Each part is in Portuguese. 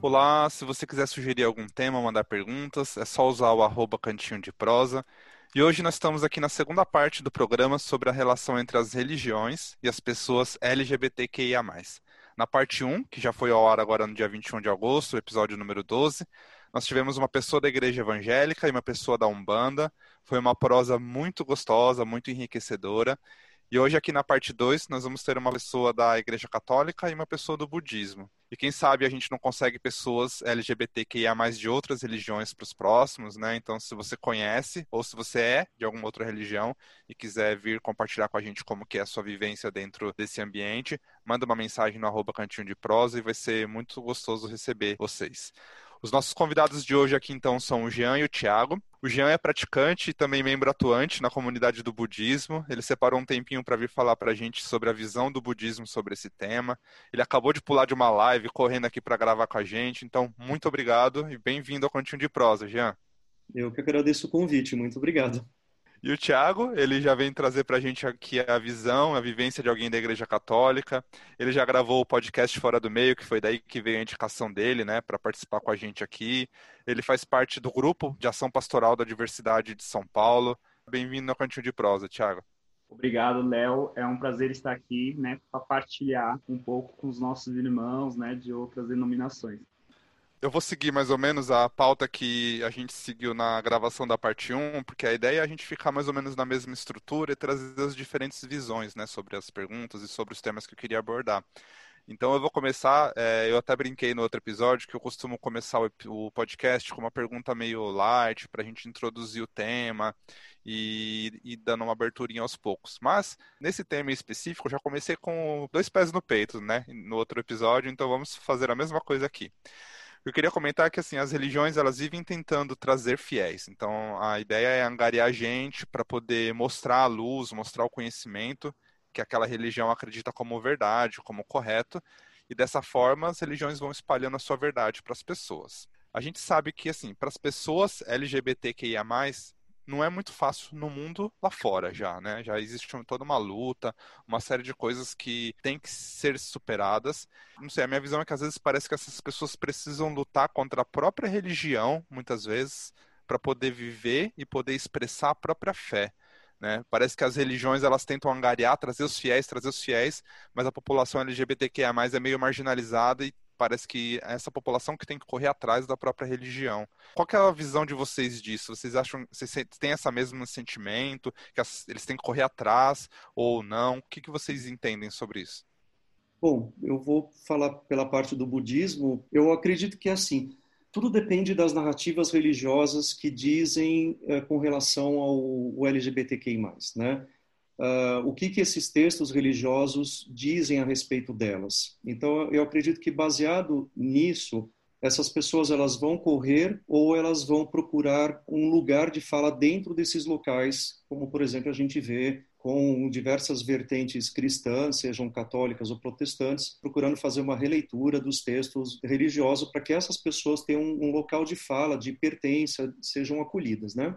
Olá, se você quiser sugerir algum tema, mandar perguntas, é só usar o arroba cantinho de prosa. E hoje nós estamos aqui na segunda parte do programa sobre a relação entre as religiões e as pessoas LGBTQIA+. Na parte 1, que já foi ao ar agora no dia 21 de agosto, episódio número 12, nós tivemos uma pessoa da igreja evangélica e uma pessoa da Umbanda. Foi uma prosa muito gostosa, muito enriquecedora. E hoje, aqui na parte 2, nós vamos ter uma pessoa da Igreja Católica e uma pessoa do budismo. E quem sabe a gente não consegue pessoas LGBTQIA mais de outras religiões para os próximos, né? Então, se você conhece ou se você é de alguma outra religião e quiser vir compartilhar com a gente como que é a sua vivência dentro desse ambiente, manda uma mensagem no arroba cantinho de prosa e vai ser muito gostoso receber vocês. Os nossos convidados de hoje aqui, então, são o Jean e o Thiago. O Jean é praticante e também membro atuante na comunidade do budismo. Ele separou um tempinho para vir falar para a gente sobre a visão do budismo sobre esse tema. Ele acabou de pular de uma live, correndo aqui para gravar com a gente. Então, muito obrigado e bem-vindo ao Continho de Prosa, Jean. Eu que agradeço o convite. Muito obrigado. E o Thiago, ele já vem trazer para a gente aqui a visão, a vivência de alguém da Igreja Católica. Ele já gravou o podcast Fora do Meio, que foi daí que veio a indicação dele, né, para participar com a gente aqui. Ele faz parte do grupo de ação pastoral da diversidade de São Paulo. Bem-vindo ao Cantinho de Prosa, Thiago. Obrigado, Léo. É um prazer estar aqui, né, para partilhar um pouco com os nossos irmãos, né, de outras denominações. Eu vou seguir mais ou menos a pauta que a gente seguiu na gravação da parte 1, porque a ideia é a gente ficar mais ou menos na mesma estrutura e trazer as diferentes visões né, sobre as perguntas e sobre os temas que eu queria abordar. Então eu vou começar, é, eu até brinquei no outro episódio que eu costumo começar o, o podcast com uma pergunta meio light para a gente introduzir o tema e, e dando uma aberturinha aos poucos. Mas nesse tema específico eu já comecei com dois pés no peito, né? No outro episódio, então vamos fazer a mesma coisa aqui eu queria comentar que assim as religiões elas vivem tentando trazer fiéis. Então a ideia é angariar gente para poder mostrar a luz, mostrar o conhecimento que aquela religião acredita como verdade, como correto, e dessa forma as religiões vão espalhando a sua verdade para as pessoas. A gente sabe que assim, para as pessoas LGBTQIA+, não é muito fácil no mundo lá fora já, né? Já existe toda uma luta, uma série de coisas que tem que ser superadas. Não sei, a minha visão é que às vezes parece que essas pessoas precisam lutar contra a própria religião, muitas vezes, para poder viver e poder expressar a própria fé. Né? Parece que as religiões elas tentam angariar, trazer os fiéis, trazer os fiéis, mas a população LGBTQIA+, é meio marginalizada e parece que é essa população que tem que correr atrás da própria religião. Qual é a visão de vocês disso? Vocês acham, vocês têm essa mesmo sentimento que eles têm que correr atrás ou não? O que, que vocês entendem sobre isso? Bom, eu vou falar pela parte do budismo. Eu acredito que é assim. Tudo depende das narrativas religiosas que dizem é, com relação ao, ao LGBTQI+, né? Uh, o que, que esses textos religiosos dizem a respeito delas. Então, eu acredito que baseado nisso, essas pessoas elas vão correr ou elas vão procurar um lugar de fala dentro desses locais, como por exemplo a gente vê com diversas vertentes cristãs, sejam católicas ou protestantes, procurando fazer uma releitura dos textos religiosos para que essas pessoas tenham um, local de fala, de pertença, sejam acolhidas, né?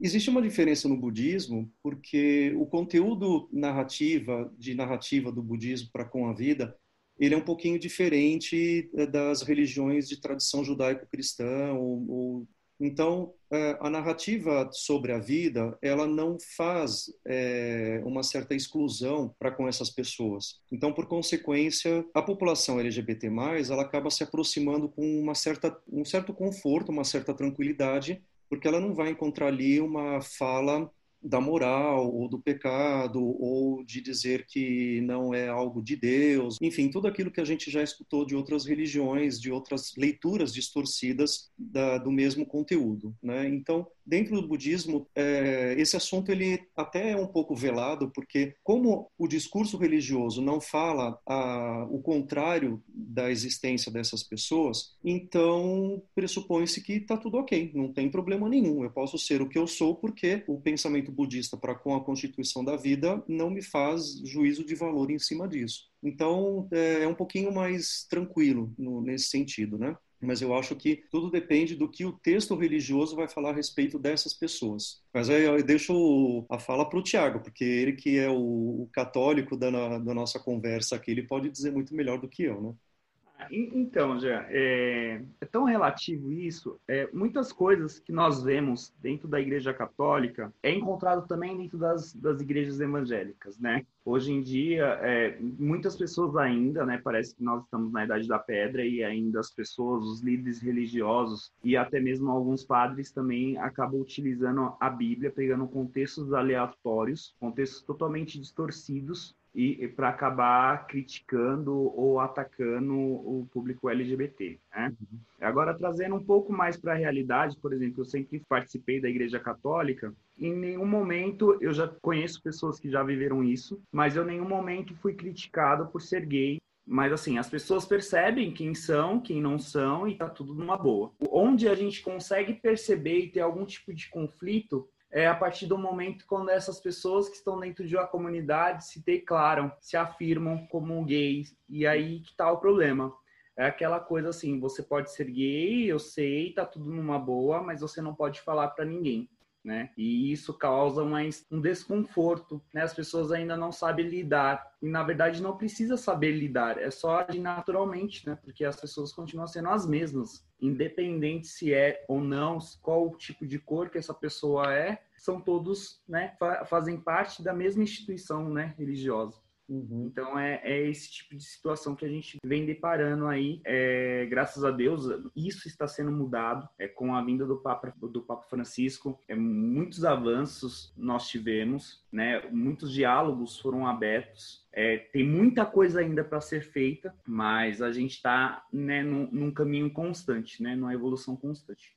Existe uma diferença no budismo, porque o conteúdo narrativa, de narrativa do budismo para com a vida, ele é um pouquinho diferente eh, das religiões de tradição judaico-cristã. Ou, ou... Então, eh, a narrativa sobre a vida, ela não faz é, uma certa exclusão para com essas pessoas. Então, por consequência, a população LGBT+, ela acaba se aproximando com uma certa, um certo conforto, uma certa tranquilidade, porque ela não vai encontrar ali uma fala da moral ou do pecado ou de dizer que não é algo de Deus, enfim, tudo aquilo que a gente já escutou de outras religiões, de outras leituras distorcidas da, do mesmo conteúdo, né? Então, dentro do budismo, é, esse assunto ele até é um pouco velado, porque como o discurso religioso não fala a, o contrário da existência dessas pessoas, então pressupõe-se que está tudo ok, não tem problema nenhum. Eu posso ser o que eu sou porque o pensamento budista para com a constituição da vida não me faz juízo de valor em cima disso. Então é, é um pouquinho mais tranquilo no, nesse sentido, né? Mas eu acho que tudo depende do que o texto religioso vai falar a respeito dessas pessoas. Mas aí eu deixo a fala para o Tiago, porque ele que é o, católico da, da, nossa conversa aqui, ele pode dizer muito melhor do que eu, né? Então, já é, é, tão relativo isso. É, muitas coisas que nós vemos dentro da Igreja Católica é encontrado também dentro das, das igrejas evangélicas, né? Hoje em dia, é, muitas pessoas ainda, né? Parece que nós estamos na Idade da Pedra e ainda as pessoas, os líderes religiosos e até mesmo alguns padres também acabam utilizando a Bíblia, pegando contextos aleatórios, contextos totalmente distorcidos e, para acabar criticando ou atacando o público LGBT. Né? Uhum. Agora, trazendo um pouco mais para a realidade, por exemplo, eu sempre participei da Igreja Católica, em nenhum momento eu já conheço pessoas que já viveram isso, mas eu em nenhum momento fui criticado por ser gay. Mas assim, as pessoas percebem quem são, quem não são e tá tudo numa boa. Onde a gente consegue perceber e ter algum tipo de conflito é a partir do momento quando essas pessoas que estão dentro de uma comunidade se declaram, se afirmam como gays, e aí que tá o problema. É aquela coisa assim, você pode ser gay, eu sei, tá tudo numa boa, mas você não pode falar para ninguém. Né? E isso causa um desconforto, né? As pessoas ainda não sabem lidar e na verdade não precisa saber lidar, é só agir naturalmente, né? Porque as pessoas continuam sendo as mesmas, independente se é ou não, qual o tipo de cor que essa pessoa é, são todos, né? Fazem parte da mesma instituição, né? Religiosa. Uhum. Então é, é, esse tipo de situação que a gente vem deparando aí. É, graças a Deus, isso está sendo mudado é, com a vinda do Papa, do Papa Francisco. É, muitos avanços nós tivemos, né? muitos diálogos foram abertos. É, tem muita coisa ainda para ser feita, mas a gente está né, num, num, caminho constante, né, numa evolução constante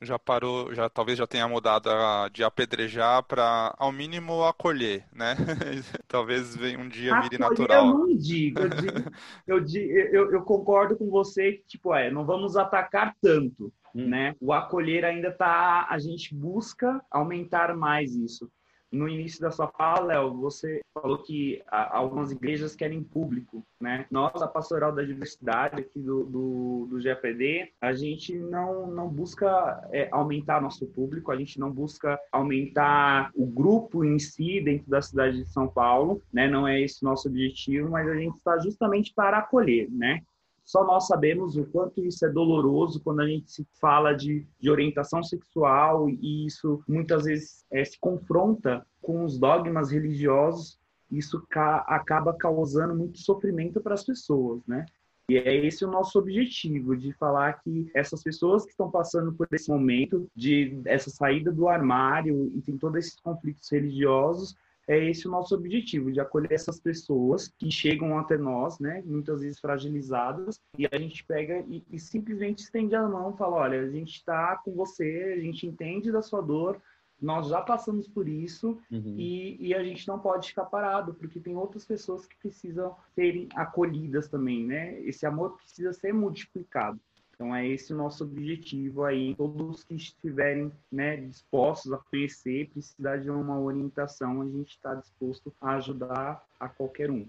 já parou, já talvez já tenha mudado de apedrejar para ao mínimo acolher, né? talvez venha um dia acolher, vire natural. Eu não digo, eu, digo, eu, eu, eu, concordo com você que tipo é, não vamos atacar tanto, hum. né? O acolher ainda tá, a gente busca aumentar mais isso no início da sua fala, Léo, você falou que algumas igrejas querem público, né? Nós, a Pastoral da Diversidade aqui do, do, do GPD, a gente não, não busca é, aumentar nosso público, a gente não busca aumentar o grupo em si dentro da cidade de São Paulo, né? Não é esse o nosso objetivo, mas a gente está justamente para acolher, né? Só nós sabemos o quanto isso é doloroso quando a gente se fala de, de orientação sexual e isso muitas vezes é, se confronta com os dogmas religiosos. Isso ca acaba causando muito sofrimento para as pessoas, né? E é esse o nosso objetivo, de falar que essas pessoas que estão passando por esse momento, de essa saída do armário e tem todos esses conflitos religiosos, é esse o nosso objetivo, de acolher essas pessoas que chegam até nós, né, muitas vezes fragilizadas, e a gente pega e, e simplesmente estende a mão e fala, olha, a gente está com você, a gente entende da sua dor, nós já passamos por isso uhum. e, e, a gente não pode ficar parado, porque tem outras pessoas que precisam serem acolhidas também, né? Esse amor precisa ser multiplicado. Então é esse o nosso objetivo aí. Todos que estiverem né, dispostos a conhecer, precisar de uma orientação, a gente está disposto a ajudar a qualquer um.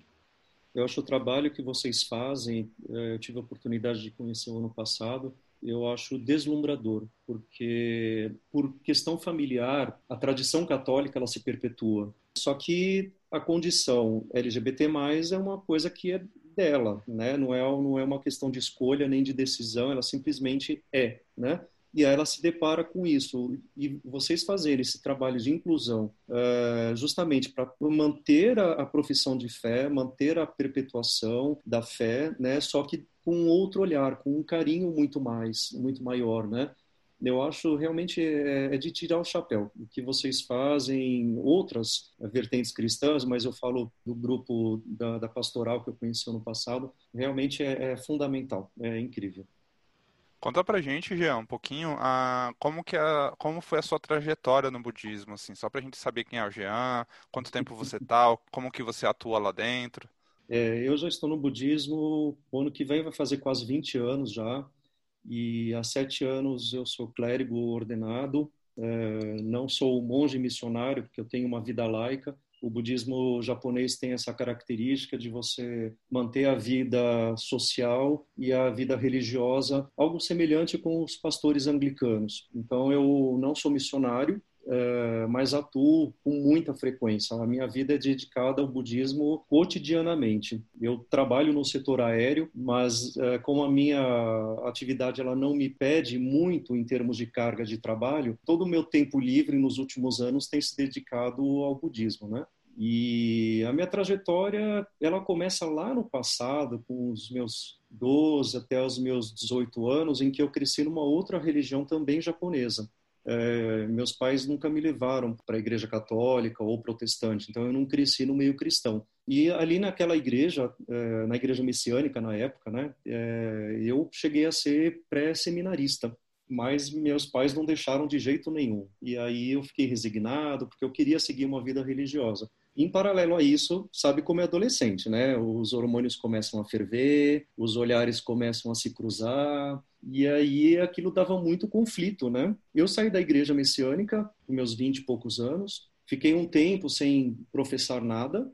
Eu acho o trabalho que vocês fazem, eh, eu tive a oportunidade de conhecer o ano passado, eu acho deslumbrador, porque por questão familiar, a tradição católica ela se perpetua. Só que a condição LGBT+ é uma coisa que é dela, né? Não é, não é uma questão de escolha nem de decisão, ela simplesmente é, né? E ela se depara com isso. E vocês fazerem esse trabalho de inclusão uh, justamente para manter a, a, profissão de fé, manter a perpetuação da fé, né? Só que com outro olhar, com um carinho muito mais, muito maior, né? Eu acho realmente é, é, de tirar o chapéu. O que vocês fazem, outras vertentes cristãs, mas eu falo do grupo da, da pastoral que eu conheci ano passado, realmente é, é, fundamental, é incrível. Conta pra gente, Jean, um pouquinho a, como, que a, como foi a sua trajetória no budismo, assim, só pra gente saber quem é o Jean, quanto tempo você tá, como que você atua lá dentro. É, eu já estou no budismo, o ano que vem vai fazer quase 20 anos já, e há sete anos eu sou clérigo ordenado, é, não sou monge missionário, porque eu tenho uma vida laica. O budismo japonês tem essa característica de você manter a vida social e a vida religiosa, algo semelhante com os pastores anglicanos. Então, eu não sou missionário, uh, mas atuo com muita frequência. A minha vida é dedicada ao budismo cotidianamente. Eu trabalho no setor aéreo, mas uh, como a minha atividade ela não me pede muito em termos de carga de trabalho, todo o meu tempo livre nos últimos anos tem se dedicado ao budismo, né? E a minha trajetória, ela começa lá no passado, com os meus 12 até os meus 18 anos, em que eu cresci numa outra religião também japonesa. É, meus pais nunca me levaram para a igreja católica ou protestante, então eu não cresci no meio cristão. E ali naquela igreja, é, na igreja messiânica na época, né, é, eu cheguei a ser pré-seminarista mas meus pais não deixaram de jeito nenhum. E aí eu fiquei resignado porque eu queria seguir uma vida religiosa. Em paralelo a isso, sabe como é adolescente, né? Os hormônios começam a ferver, os olhares começam a se cruzar, e aí aquilo dava muito conflito, né? Eu saí da igreja messiânica com meus 20 e poucos anos, fiquei um tempo sem professar nada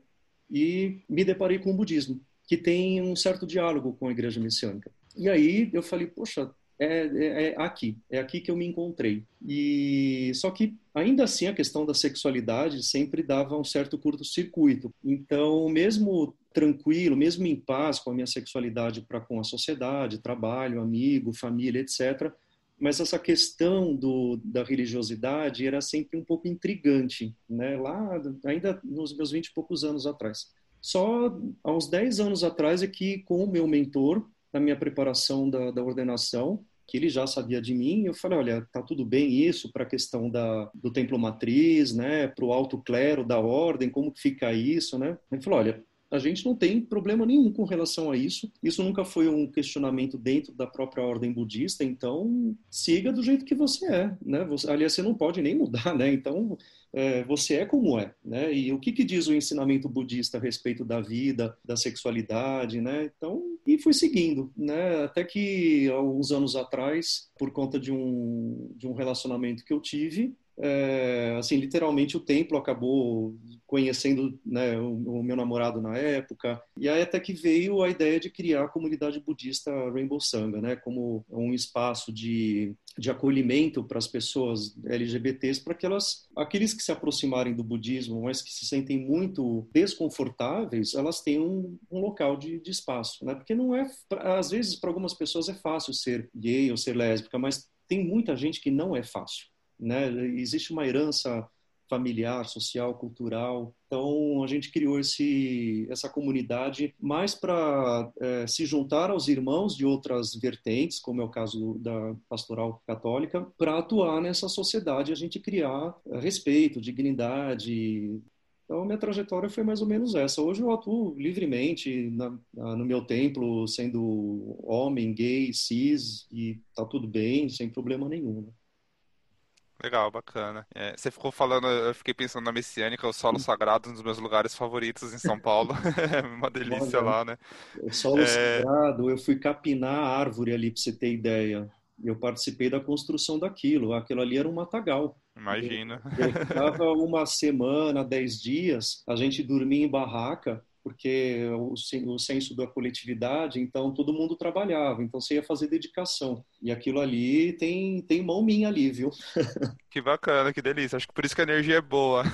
e me deparei com o budismo, que tem um certo diálogo com a igreja messiânica. E aí eu falei, poxa, é, é, é, aqui, é aqui que eu me encontrei. E só que ainda assim a questão da sexualidade sempre dava um certo curto-circuito. Então, mesmo tranquilo, mesmo em paz com a minha sexualidade para com a sociedade, trabalho, amigo, família, etc. Mas essa questão do, da religiosidade era sempre um pouco intrigante, né? Lá, ainda nos meus vinte e poucos anos atrás. Só há uns dez anos atrás é que, com o meu mentor, na minha preparação da, da ordenação, que ele já sabia de mim, eu falei, olha, tá tudo bem isso para a questão da, do templo matriz, né, para o alto clero da ordem, como que fica isso, né? Ele falou, olha, a gente não tem problema nenhum com relação a isso. Isso nunca foi um questionamento dentro da própria ordem budista, então siga do jeito que você é, né? Você, aliás, você não pode nem mudar, né? Então é, você é como é, né? E o que, que diz o ensinamento budista a respeito da vida, da sexualidade, né? Então, e fui seguindo, né? Até que alguns anos atrás, por conta de um, de um relacionamento que eu tive, é, assim, literalmente o templo acabou conhecendo né, o, o, meu namorado na época, e aí até que veio a ideia de criar a comunidade budista Rainbow Sangha, né, como um espaço de, de acolhimento para as pessoas LGBTs, para que elas, aqueles que se aproximarem do budismo, mas que se sentem muito desconfortáveis, elas tenham um, um local de, de espaço, né, porque não é, às vezes para algumas pessoas é fácil ser gay ou ser lésbica, mas tem muita gente que não é fácil né? Existe uma herança familiar, social, cultural. Então a gente criou esse, essa comunidade mais para é, se juntar aos irmãos de outras vertentes, como é o caso da pastoral católica, para atuar nessa sociedade, a gente criar é, respeito, dignidade. Então minha trajetória foi mais ou menos essa. Hoje eu atuo livremente na, no meu templo, sendo homem, gay, cis e tá tudo bem, sem problema nenhum. Né? Legal, bacana. É, você ficou falando, eu fiquei pensando na Messiânica, o solo sagrado, um dos meus lugares favoritos em São Paulo. É uma delícia Olha, lá, né? O solo é... sagrado, eu fui capinar a árvore ali, para você ter ideia. Eu participei da construção daquilo. Aquilo ali era um matagal. Imagina. Eu, eu ficava uma semana, dez dias, a gente dormia em barraca porque o, o senso da coletividade, então todo mundo trabalhava, então você ia fazer dedicação. E aquilo ali tem, tem mão minha ali, viu? Que bacana, que delícia. Acho que por isso que a energia é boa.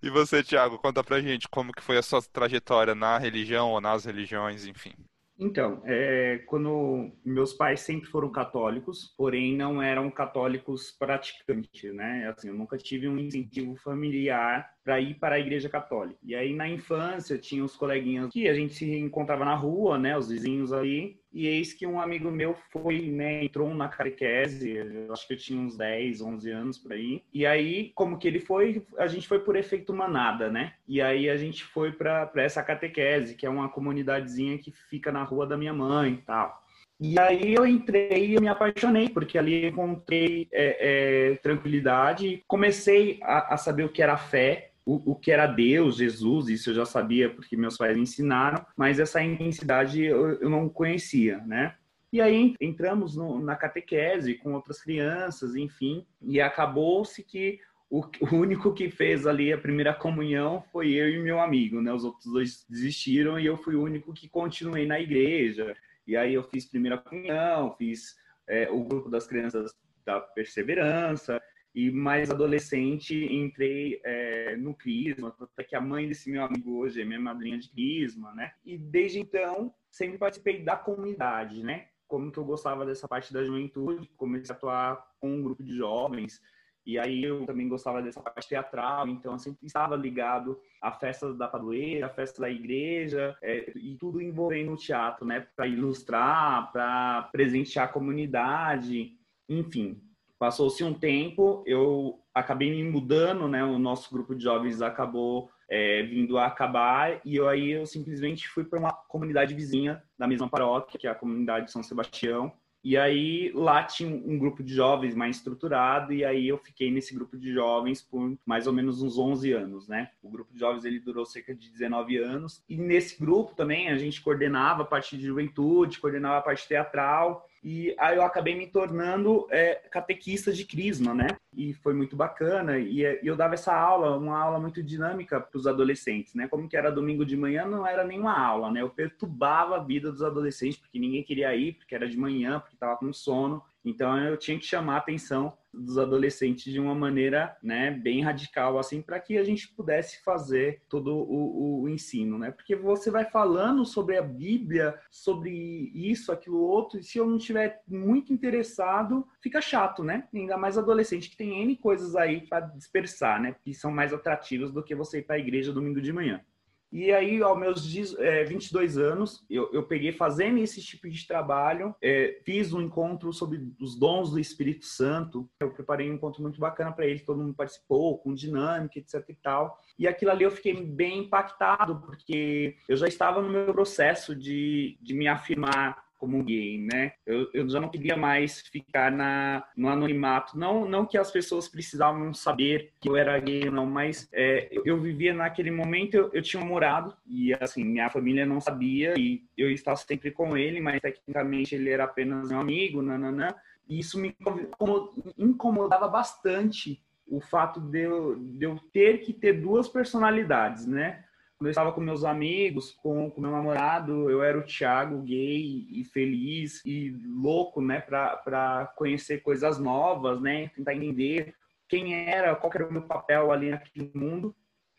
E você, Thiago, conta pra gente como que foi a sua trajetória na religião ou nas religiões, enfim. Então, é, quando meus pais sempre foram católicos, porém não eram católicos praticantes, né? Assim, eu nunca tive um incentivo familiar para ir para a igreja católica. E aí na infância tinha os coleguinhas que a gente se encontrava na rua, né, os vizinhos aí, e eis que um amigo meu foi, né, entrou na catequese, eu acho que eu tinha uns 10, 11 anos por aí. E aí, como que ele foi, a gente foi por efeito manada, né? E aí a gente foi para essa catequese, que é uma comunidadezinha que fica na rua da minha mãe e tal. E aí eu entrei e me apaixonei, porque ali encontrei é, é, tranquilidade, comecei a, a, saber o que era fé, o, o, que era Deus, Jesus, isso eu já sabia porque meus pais me ensinaram, mas essa intensidade eu, eu não conhecia, né? E aí entramos no, na catequese com outras crianças, enfim, e acabou-se que o, o, único que fez ali a primeira comunhão foi eu e meu amigo, né? Os outros dois desistiram e eu fui o único que continuei na igreja. E aí eu fiz primeira comunhão, fiz é, o grupo das crianças da perseverança, e mais adolescente entrei é, no Crisma, até que a mãe desse meu amigo hoje é minha madrinha de Crisma, né? E desde então sempre participei da comunidade, né? Como que eu gostava dessa parte da juventude, comecei a atuar com um grupo de jovens, e aí eu também gostava dessa parte teatral, então eu sempre estava ligado à festa da padroeira, à festa da igreja, é, e tudo envolvendo o teatro, né? Para ilustrar, para presentear a comunidade, enfim. Passou-se um tempo, eu acabei me mudando, né? O nosso grupo de jovens acabou é, vindo a acabar e eu, aí eu simplesmente fui para uma comunidade vizinha da mesma paróquia, que é a comunidade de São Sebastião. E aí lá tinha um grupo de jovens mais estruturado e aí eu fiquei nesse grupo de jovens por mais ou menos uns 11 anos, né? O grupo de jovens ele durou cerca de 19 anos e nesse grupo também a gente coordenava a parte de juventude, coordenava a parte teatral e aí eu acabei me tornando é, catequista de Crisma, né? E foi muito bacana. E, e eu dava essa aula, uma aula muito dinâmica para os adolescentes, né? Como que era domingo de manhã, não era nenhuma aula, né? Eu perturbava a vida dos adolescentes, porque ninguém queria ir, porque era de manhã, porque estava com sono. Então eu tinha que chamar a atenção dos adolescentes de uma maneira, né, bem radical assim, para que a gente pudesse fazer todo o, o, ensino, né? Porque você vai falando sobre a Bíblia, sobre isso, aquilo outro, e se eu não estiver muito interessado, fica chato, né? Ainda mais adolescente que tem N coisas aí para dispersar, né? Que são mais atrativas do que você ir para a igreja domingo de manhã. E aí, aos meus é, 22 anos, eu, eu peguei fazendo esse tipo de trabalho, é, fiz um encontro sobre os dons do Espírito Santo. Eu preparei um encontro muito bacana para ele, todo mundo participou, com dinâmica, etc e tal. E aquilo ali eu fiquei bem impactado, porque eu já estava no meu processo de, de me afirmar como gay, né? Eu, eu já não queria mais ficar na, no anonimato. Não, não que as pessoas precisavam saber que eu era gay, não, mas é, eu, eu, vivia naquele momento, eu, eu tinha namorado e, assim, minha família não sabia e eu estava sempre com ele, mas tecnicamente ele era apenas meu amigo, nananã. E isso me incomodava bastante o fato de eu, de eu ter que ter duas personalidades, né? Quando eu estava com meus amigos, com, com meu namorado, eu era o Thiago, gay e feliz e louco, né, para conhecer coisas novas, né, tentar entender quem era, qual era o meu papel ali naquele mundo.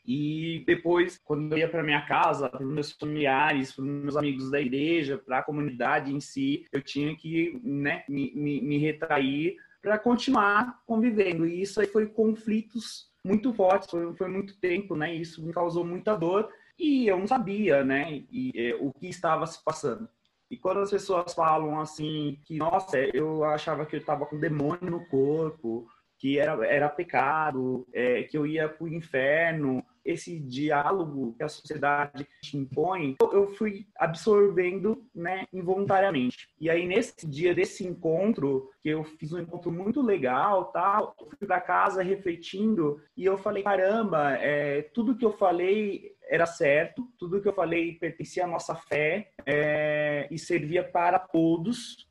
E depois, quando eu ia para minha casa, para os meus familiares, para os meus amigos da igreja, para a comunidade em si, eu tinha que né, me, me, me retrair para continuar convivendo. E isso aí foi conflitos muito fortes, foi, foi muito tempo, né? Isso me causou muita dor e eu não sabia, né? E, e, o que estava se passando. E quando as pessoas falam assim que, nossa, eu achava que eu estava com demônio no corpo, que era, era pecado, é, que eu ia para o inferno, esse diálogo que a sociedade te impõe, eu fui absorvendo, né, involuntariamente. E aí nesse dia desse encontro, que eu fiz um encontro muito legal, tal, eu fui para casa refletindo e eu falei, caramba, é, tudo que eu falei era certo, tudo que eu falei pertencia à nossa fé é, e servia para todos,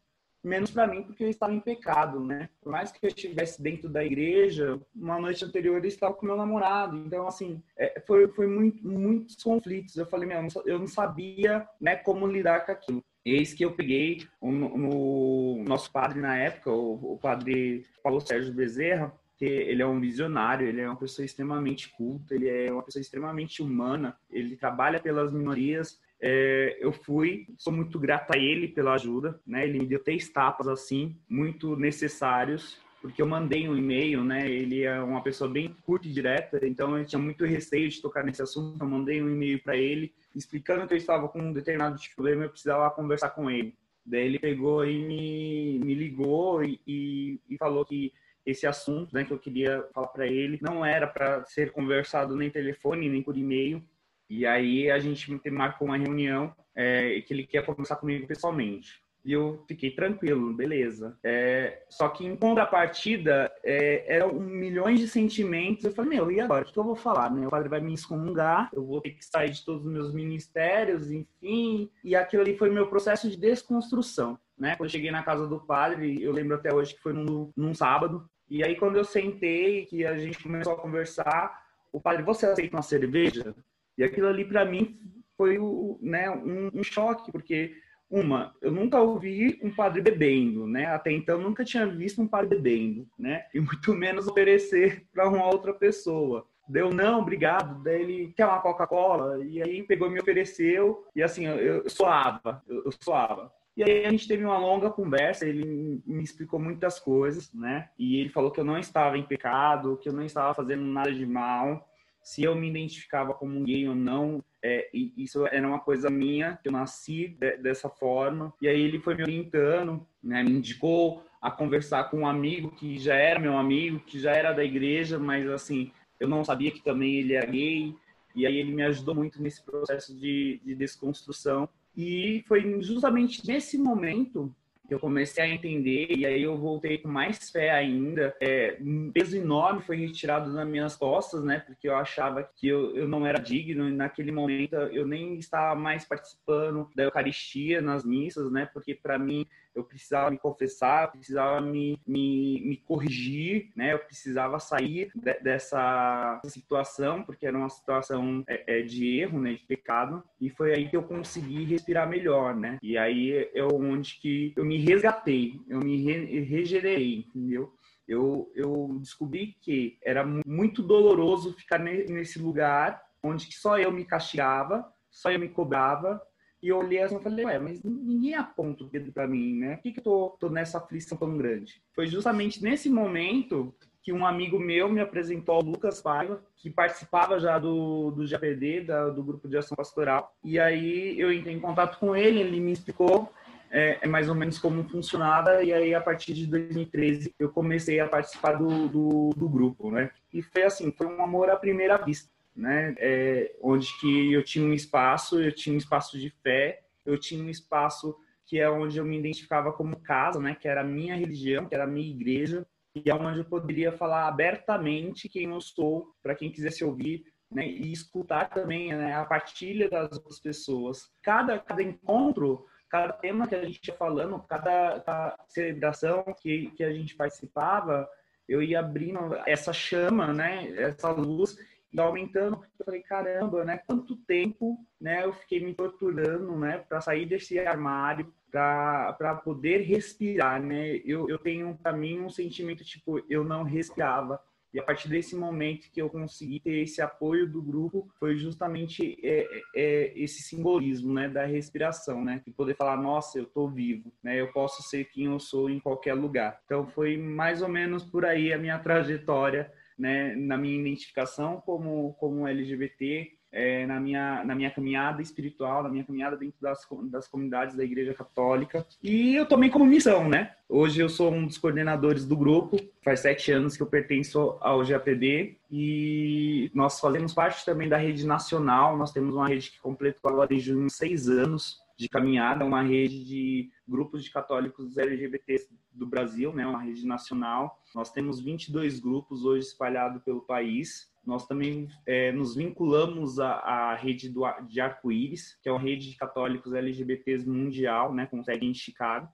menos para mim porque eu estava em pecado, né? Por mais que eu estivesse dentro da igreja, uma noite anterior eu estava com meu namorado, então assim é, foi foi muito, muitos conflitos. Eu falei, meu, eu não sabia, né, como lidar com aquilo. Eis que eu peguei o no, nosso padre na época, o, o padre Paulo Sérgio Bezerra, que ele é um visionário, ele é uma pessoa extremamente culta, ele é uma pessoa extremamente humana, ele trabalha pelas minorias, é, eu fui, sou muito grato a ele pela ajuda, né? Ele me deu três tapas assim, muito necessários, porque eu mandei um e-mail, né? Ele é uma pessoa bem curta e direta, então eu tinha muito receio de tocar nesse assunto. Eu mandei um e-mail para ele explicando que eu estava com um determinado tipo de problema, eu precisava conversar com ele. Daí ele pegou e me, me ligou e, e, e falou que esse assunto, né, que eu queria falar para ele, não era para ser conversado nem telefone nem por e-mail, e aí a gente marcou uma reunião é, que ele quer conversar comigo pessoalmente. E eu fiquei tranquilo, beleza. É, só que em contrapartida, é, eram milhões de sentimentos. Eu falei, meu, e agora? O que eu vou falar? Meu padre vai me excomungar, eu vou ter que sair de todos os meus ministérios, enfim. E aquilo ali foi meu processo de desconstrução. Né? Quando eu cheguei na casa do padre, eu lembro até hoje que foi num, num sábado. E aí, quando eu sentei, que a gente começou a conversar, o padre, você aceita uma cerveja? E aquilo ali, para mim, foi o, né, um, um, choque, porque uma, eu nunca ouvi um padre bebendo, né? Até então nunca tinha visto um padre bebendo, né? E muito menos oferecer para uma outra pessoa. Deu não, obrigado. Daí ele quer uma Coca-Cola e aí pegou e me ofereceu e assim eu, eu suava, eu, eu suava. E aí a gente teve uma longa conversa, ele me explicou muitas coisas, né? E ele falou que eu não estava em pecado, que eu não estava fazendo nada de mal, se eu me identificava como gay ou não, é, isso era uma coisa minha, eu nasci de, dessa forma. E aí ele foi me orientando, né, me indicou a conversar com um amigo que já era meu amigo, que já era da igreja, mas assim, eu não sabia que também ele era gay. E aí ele me ajudou muito nesse processo de, de desconstrução. E foi justamente nesse momento eu comecei a entender e aí eu voltei com mais fé ainda. É, um peso enorme foi retirado das minhas costas, né? Porque eu achava que eu, eu não era digno e naquele momento eu nem estava mais participando da Eucaristia nas missas, né? Porque para mim eu precisava me confessar, precisava me, me, me corrigir, né? Eu precisava sair de, dessa situação, porque era uma situação é, é, de erro, né? De pecado. E foi aí que eu consegui respirar melhor, né? E aí é onde que eu me resgatei, eu me re, regenerei, entendeu? Eu, eu descobri que era muito doloroso ficar nesse lugar onde só eu me castigava, só eu me cobrava, e eu olhei assim e falei, ué, mas ninguém aponta o dedo para mim, né? Por que, que eu tô, tô nessa aflição tão grande? Foi justamente nesse momento que um amigo meu me apresentou ao Lucas Paiva, que participava já do, do GPD, da, do Grupo de Ação Pastoral. E aí eu entrei em contato com ele, ele me explicou é, é, mais ou menos como funcionava, e aí a partir de 2013 eu comecei a participar do, do, do grupo, né? E foi assim, foi um amor à primeira vista né? É, onde que eu tinha um espaço, eu tinha um espaço de fé, eu tinha um espaço que é onde eu me identificava como casa, né? Que era a minha religião, que era a minha igreja, e é onde eu poderia falar abertamente quem eu sou, para quem quisesse ouvir, né? E escutar também né? a partilha das outras pessoas. Cada, cada encontro cada tema que a gente ia falando, cada, cada, celebração que, que a gente participava, eu ia abrindo essa chama, né, essa luz, aumentando. Eu falei, caramba, né? Quanto tempo, né? Eu fiquei me torturando, né? Para sair desse armário, para poder respirar, né? Eu, eu tenho para mim um sentimento tipo, eu não respirava. E a partir desse momento que eu consegui ter esse apoio do grupo, foi justamente é, é, é esse simbolismo, né, da respiração, né, de poder falar, nossa, eu estou vivo, né, eu posso ser quem eu sou em qualquer lugar. Então foi mais ou menos por aí a minha trajetória né, na minha identificação como, como LGBT, é, na, minha, na minha caminhada espiritual, na minha caminhada dentro das, das comunidades da Igreja Católica. E eu tomei como missão, né? Hoje eu sou um dos coordenadores do grupo, faz sete anos que eu pertenço ao GAPD e nós fazemos parte também da rede nacional, nós temos uma rede que completou agora em junho seis anos de caminhada, uma rede de grupos de católicos LGBTs do Brasil, né, uma rede nacional. Nós temos 22 grupos hoje espalhados pelo país. Nós também é, nos vinculamos à, à rede do, de Arco-Íris, que é uma rede de católicos LGBTs mundial, né, com sede em Chicago.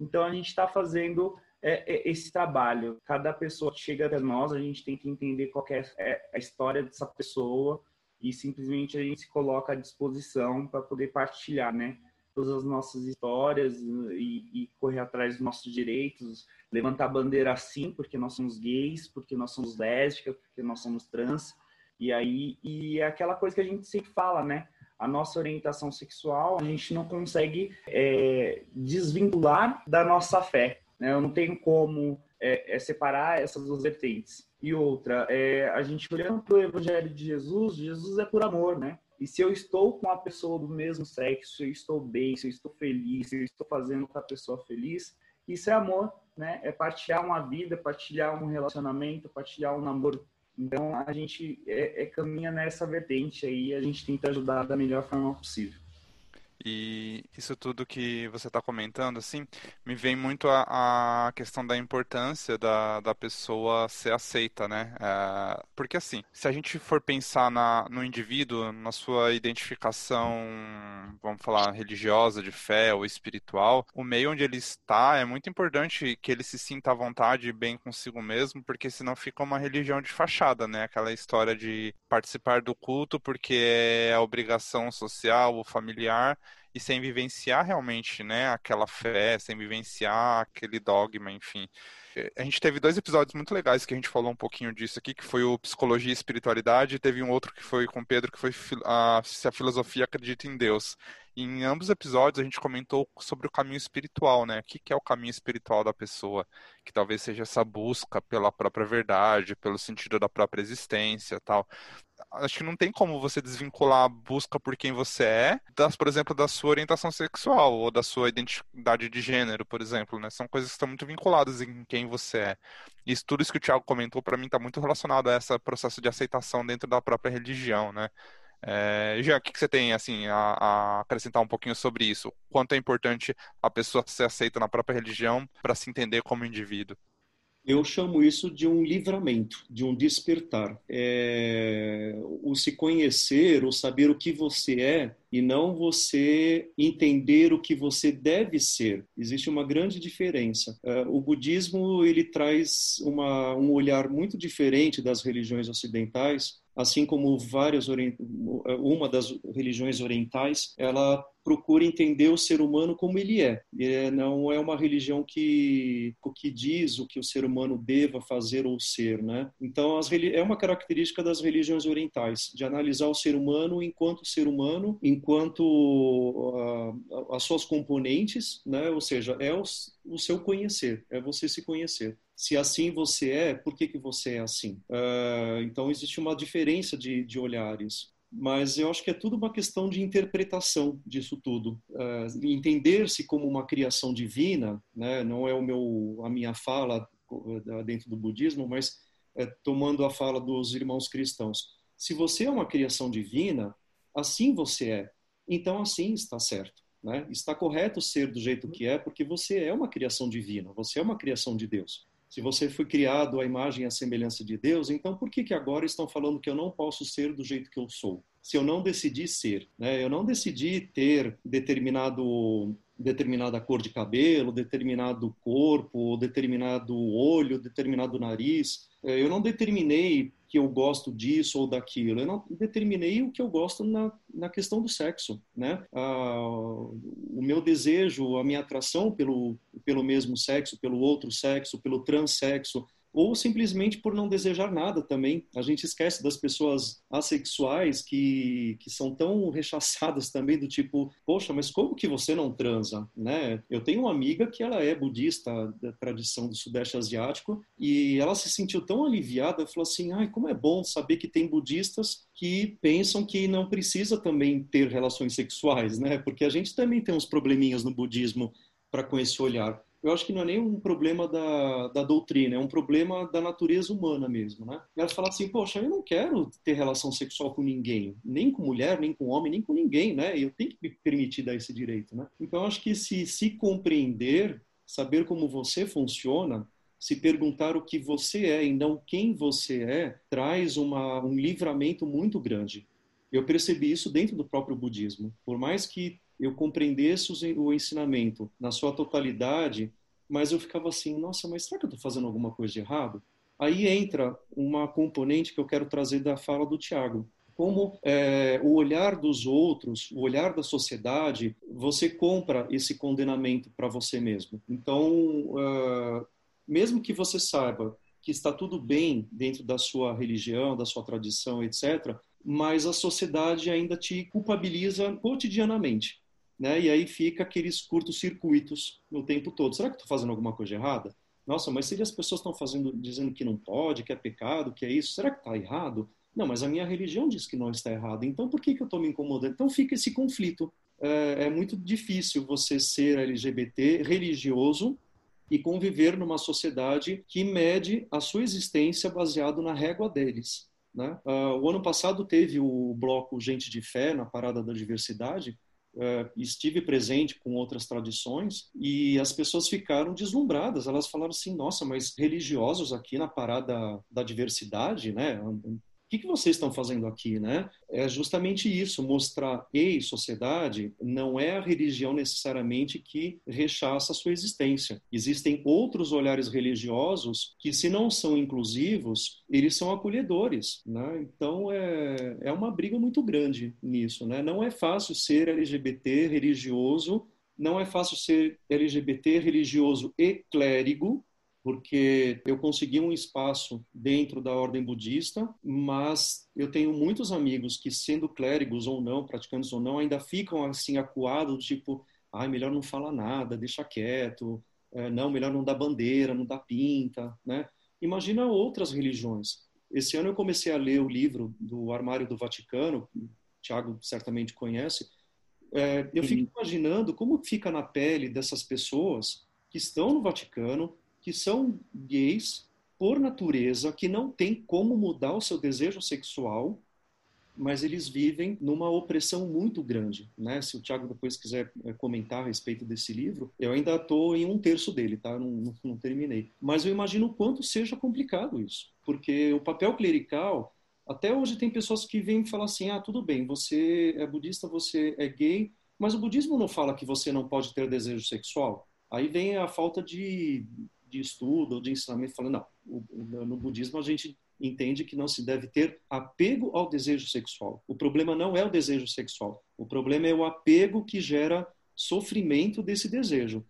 Então, a gente está fazendo é, é, esse trabalho. Cada pessoa que chega até nós, a gente tem que entender qual é, é a história dessa pessoa e simplesmente a gente se coloca à disposição para poder partilhar, né? todas as nossas histórias e, e, correr atrás dos nossos direitos, levantar a bandeira assim, porque nós somos gays, porque nós somos lésbicas, porque nós somos trans. E aí, e é aquela coisa que a gente sempre fala, né? A nossa orientação sexual, a gente não consegue é, desvincular da nossa fé. Né? Eu não tenho como é, é separar essas duas vertentes. E outra, é, a gente olhando para o Evangelho de Jesus, Jesus é por amor, né? E se eu estou com a pessoa do mesmo sexo, se eu estou bem, se eu estou feliz, se eu estou fazendo com a pessoa feliz, isso é amor, né? É partilhar uma vida, partilhar um relacionamento, partilhar um namoro. Então a gente é, é caminha nessa vertente aí, a gente tenta ajudar da melhor forma possível. E isso tudo que você está comentando, assim, me vem muito a, a, questão da importância da, da pessoa ser aceita, né? É, porque, assim, se a gente for pensar na, no indivíduo, na sua identificação, vamos falar, religiosa, de fé ou espiritual, o meio onde ele está é muito importante que ele se sinta à vontade e bem consigo mesmo, porque senão fica uma religião de fachada, né? Aquela história de participar do culto porque é obrigação social ou familiar e sem vivenciar realmente, né, aquela fé, sem vivenciar aquele dogma, enfim. A gente teve dois episódios muito legais que a gente falou um pouquinho disso aqui, que foi o Psicologia e Espiritualidade, e teve um outro que foi com o Pedro, que foi a, se a filosofia acredita em Deus. E em ambos os episódios a gente comentou sobre o caminho espiritual, né? O que é o caminho espiritual da pessoa? Que talvez seja essa busca pela própria verdade, pelo sentido da própria existência tal acho que não tem como você desvincular a busca por quem você é, das, por exemplo, da sua orientação sexual ou da sua identidade de gênero, por exemplo, né? São coisas que estão muito vinculadas em quem você é. Isso, tudo isso que o Tiago comentou, para mim, está muito relacionado a esse processo de aceitação dentro da própria religião, né? É, Jean, o que, que você tem assim a, a, acrescentar um pouquinho sobre isso? Quanto é importante a pessoa ser aceita na própria religião para se entender como indivíduo? Eu chamo isso de um livramento, de um despertar. É, o se conhecer, o saber o que você é, e não você entender o que você deve ser. Existe uma grande diferença. É, o budismo ele traz uma, um olhar muito diferente das religiões ocidentais, assim como várias uma das religiões orientais, ela procura entender o ser humano como ele é. é. não é uma religião que que diz o que o ser humano deva fazer ou ser, né? Então as, é uma característica das religiões orientais de analisar o ser humano enquanto ser humano, enquanto uh, as suas componentes, né? Ou seja, é o, o seu conhecer, é você se conhecer se assim você é, por que, que você é assim? Uh, então, existe uma diferença de, de olhares. Mas eu acho que é tudo uma questão de interpretação disso tudo. Uh, Entender-se como uma criação divina, né, não é o meu, a minha fala dentro do budismo, mas é, tomando a fala dos irmãos cristãos. Se você é uma criação divina, assim você é. Então, assim está certo. Né? Está correto ser do jeito que é, porque você é uma criação divina, você é uma criação de Deus. Se você foi criado à imagem e à semelhança de Deus, então por que, que agora estão falando que eu não posso ser do jeito que eu sou? Se eu não decidi ser, né? eu não decidi ter determinado determinada cor de cabelo, determinado corpo, determinado olho, determinado nariz. É, eu não determinei que eu gosto disso ou daquilo. Eu não determinei o que eu gosto na, na questão do sexo, né? Ah, o meu desejo, a minha atração pelo, pelo mesmo sexo, pelo outro sexo, pelo transexo, ou simplesmente por não desejar nada também. A gente esquece das pessoas assexuais que, que são tão rechaçadas também do tipo, poxa, mas como que você não transa, né? Eu tenho uma amiga que ela é budista da tradição do sudeste asiático e ela se sentiu tão aliviada, falou assim, ai, como é bom saber que tem budistas que pensam que não precisa também ter relações sexuais, né? Porque a gente também tem uns probleminhas no budismo para com esse olhar eu acho que não é nem um problema da, da doutrina, é um problema da natureza humana mesmo, né? Elas falam assim, poxa, eu não quero ter relação sexual com ninguém, nem com mulher, nem com homem, nem com ninguém, né? Eu tenho que me permitir dar esse direito, né? Então, acho que se se compreender, saber como você funciona, se perguntar o que você é e não quem você é, traz uma, um livramento muito grande. Eu percebi isso dentro do próprio budismo. Por mais que eu compreendesse o ensinamento na sua totalidade, mas eu ficava assim, nossa, mas será que eu estou fazendo alguma coisa de errado? Aí entra uma componente que eu quero trazer da fala do Tiago. Como é, o olhar dos outros, o olhar da sociedade, você compra esse condenamento para você mesmo. Então, uh, mesmo que você saiba que está tudo bem dentro da sua religião, da sua tradição, etc., mas a sociedade ainda te culpabiliza cotidianamente né? E aí fica aqueles curtos circuitos no tempo todo. Será que estou fazendo alguma coisa errada? Nossa, mas se as pessoas estão fazendo, dizendo que não pode, que é pecado, que é isso, será que está errado? Não, mas a minha religião diz que não está errado. Então por que, que eu estou me incomodando? Então fica esse conflito. É, é muito difícil você ser LGBT religioso e conviver numa sociedade que mede a sua existência baseado na régua deles. Né? Uh, o ano passado teve o bloco Gente de Fé na Parada da Diversidade, estive presente com outras tradições e as pessoas ficaram deslumbradas. Elas falaram assim: nossa, mas religiosos aqui na parada da diversidade, né? O que, que vocês estão fazendo aqui, né? É justamente isso, mostrar, ei, sociedade, não é a religião necessariamente que rechaça a sua existência. Existem outros olhares religiosos que, se não são inclusivos, eles são acolhedores, né? Então, é, é uma briga muito grande nisso, né? Não é fácil ser LGBT religioso, não é fácil ser LGBT religioso e clérigo, porque eu consegui um espaço dentro da ordem budista, mas eu tenho muitos amigos que, sendo clérigos ou não, praticantes ou não, ainda ficam assim acuados, tipo, ai, ah, melhor não falar nada, deixa quieto, é, não, melhor não dar bandeira, não dar pinta, né? Imagina outras religiões. Esse ano eu comecei a ler o livro do Armário do Vaticano, o Tiago certamente conhece. É, eu fico imaginando como fica na pele dessas pessoas que estão no Vaticano, que são gays por natureza, que não tem como mudar o seu desejo sexual, mas eles vivem numa opressão muito grande, né? Se o Tiago depois quiser eh, comentar a respeito desse livro, eu ainda estou em um terço dele, tá? Não, não, não terminei. Mas eu imagino o quanto seja complicado isso, porque o papel clerical até hoje tem pessoas que vêm falar assim: ah, tudo bem, você é budista, você é gay, mas o budismo não fala que você não pode ter desejo sexual. Aí vem a falta de de estudo ou de ensinamento falando, não, no budismo a gente entende que não se deve ter apego ao desejo sexual. O problema não é o desejo sexual, o problema é o apego que gera sofrimento desse desejo.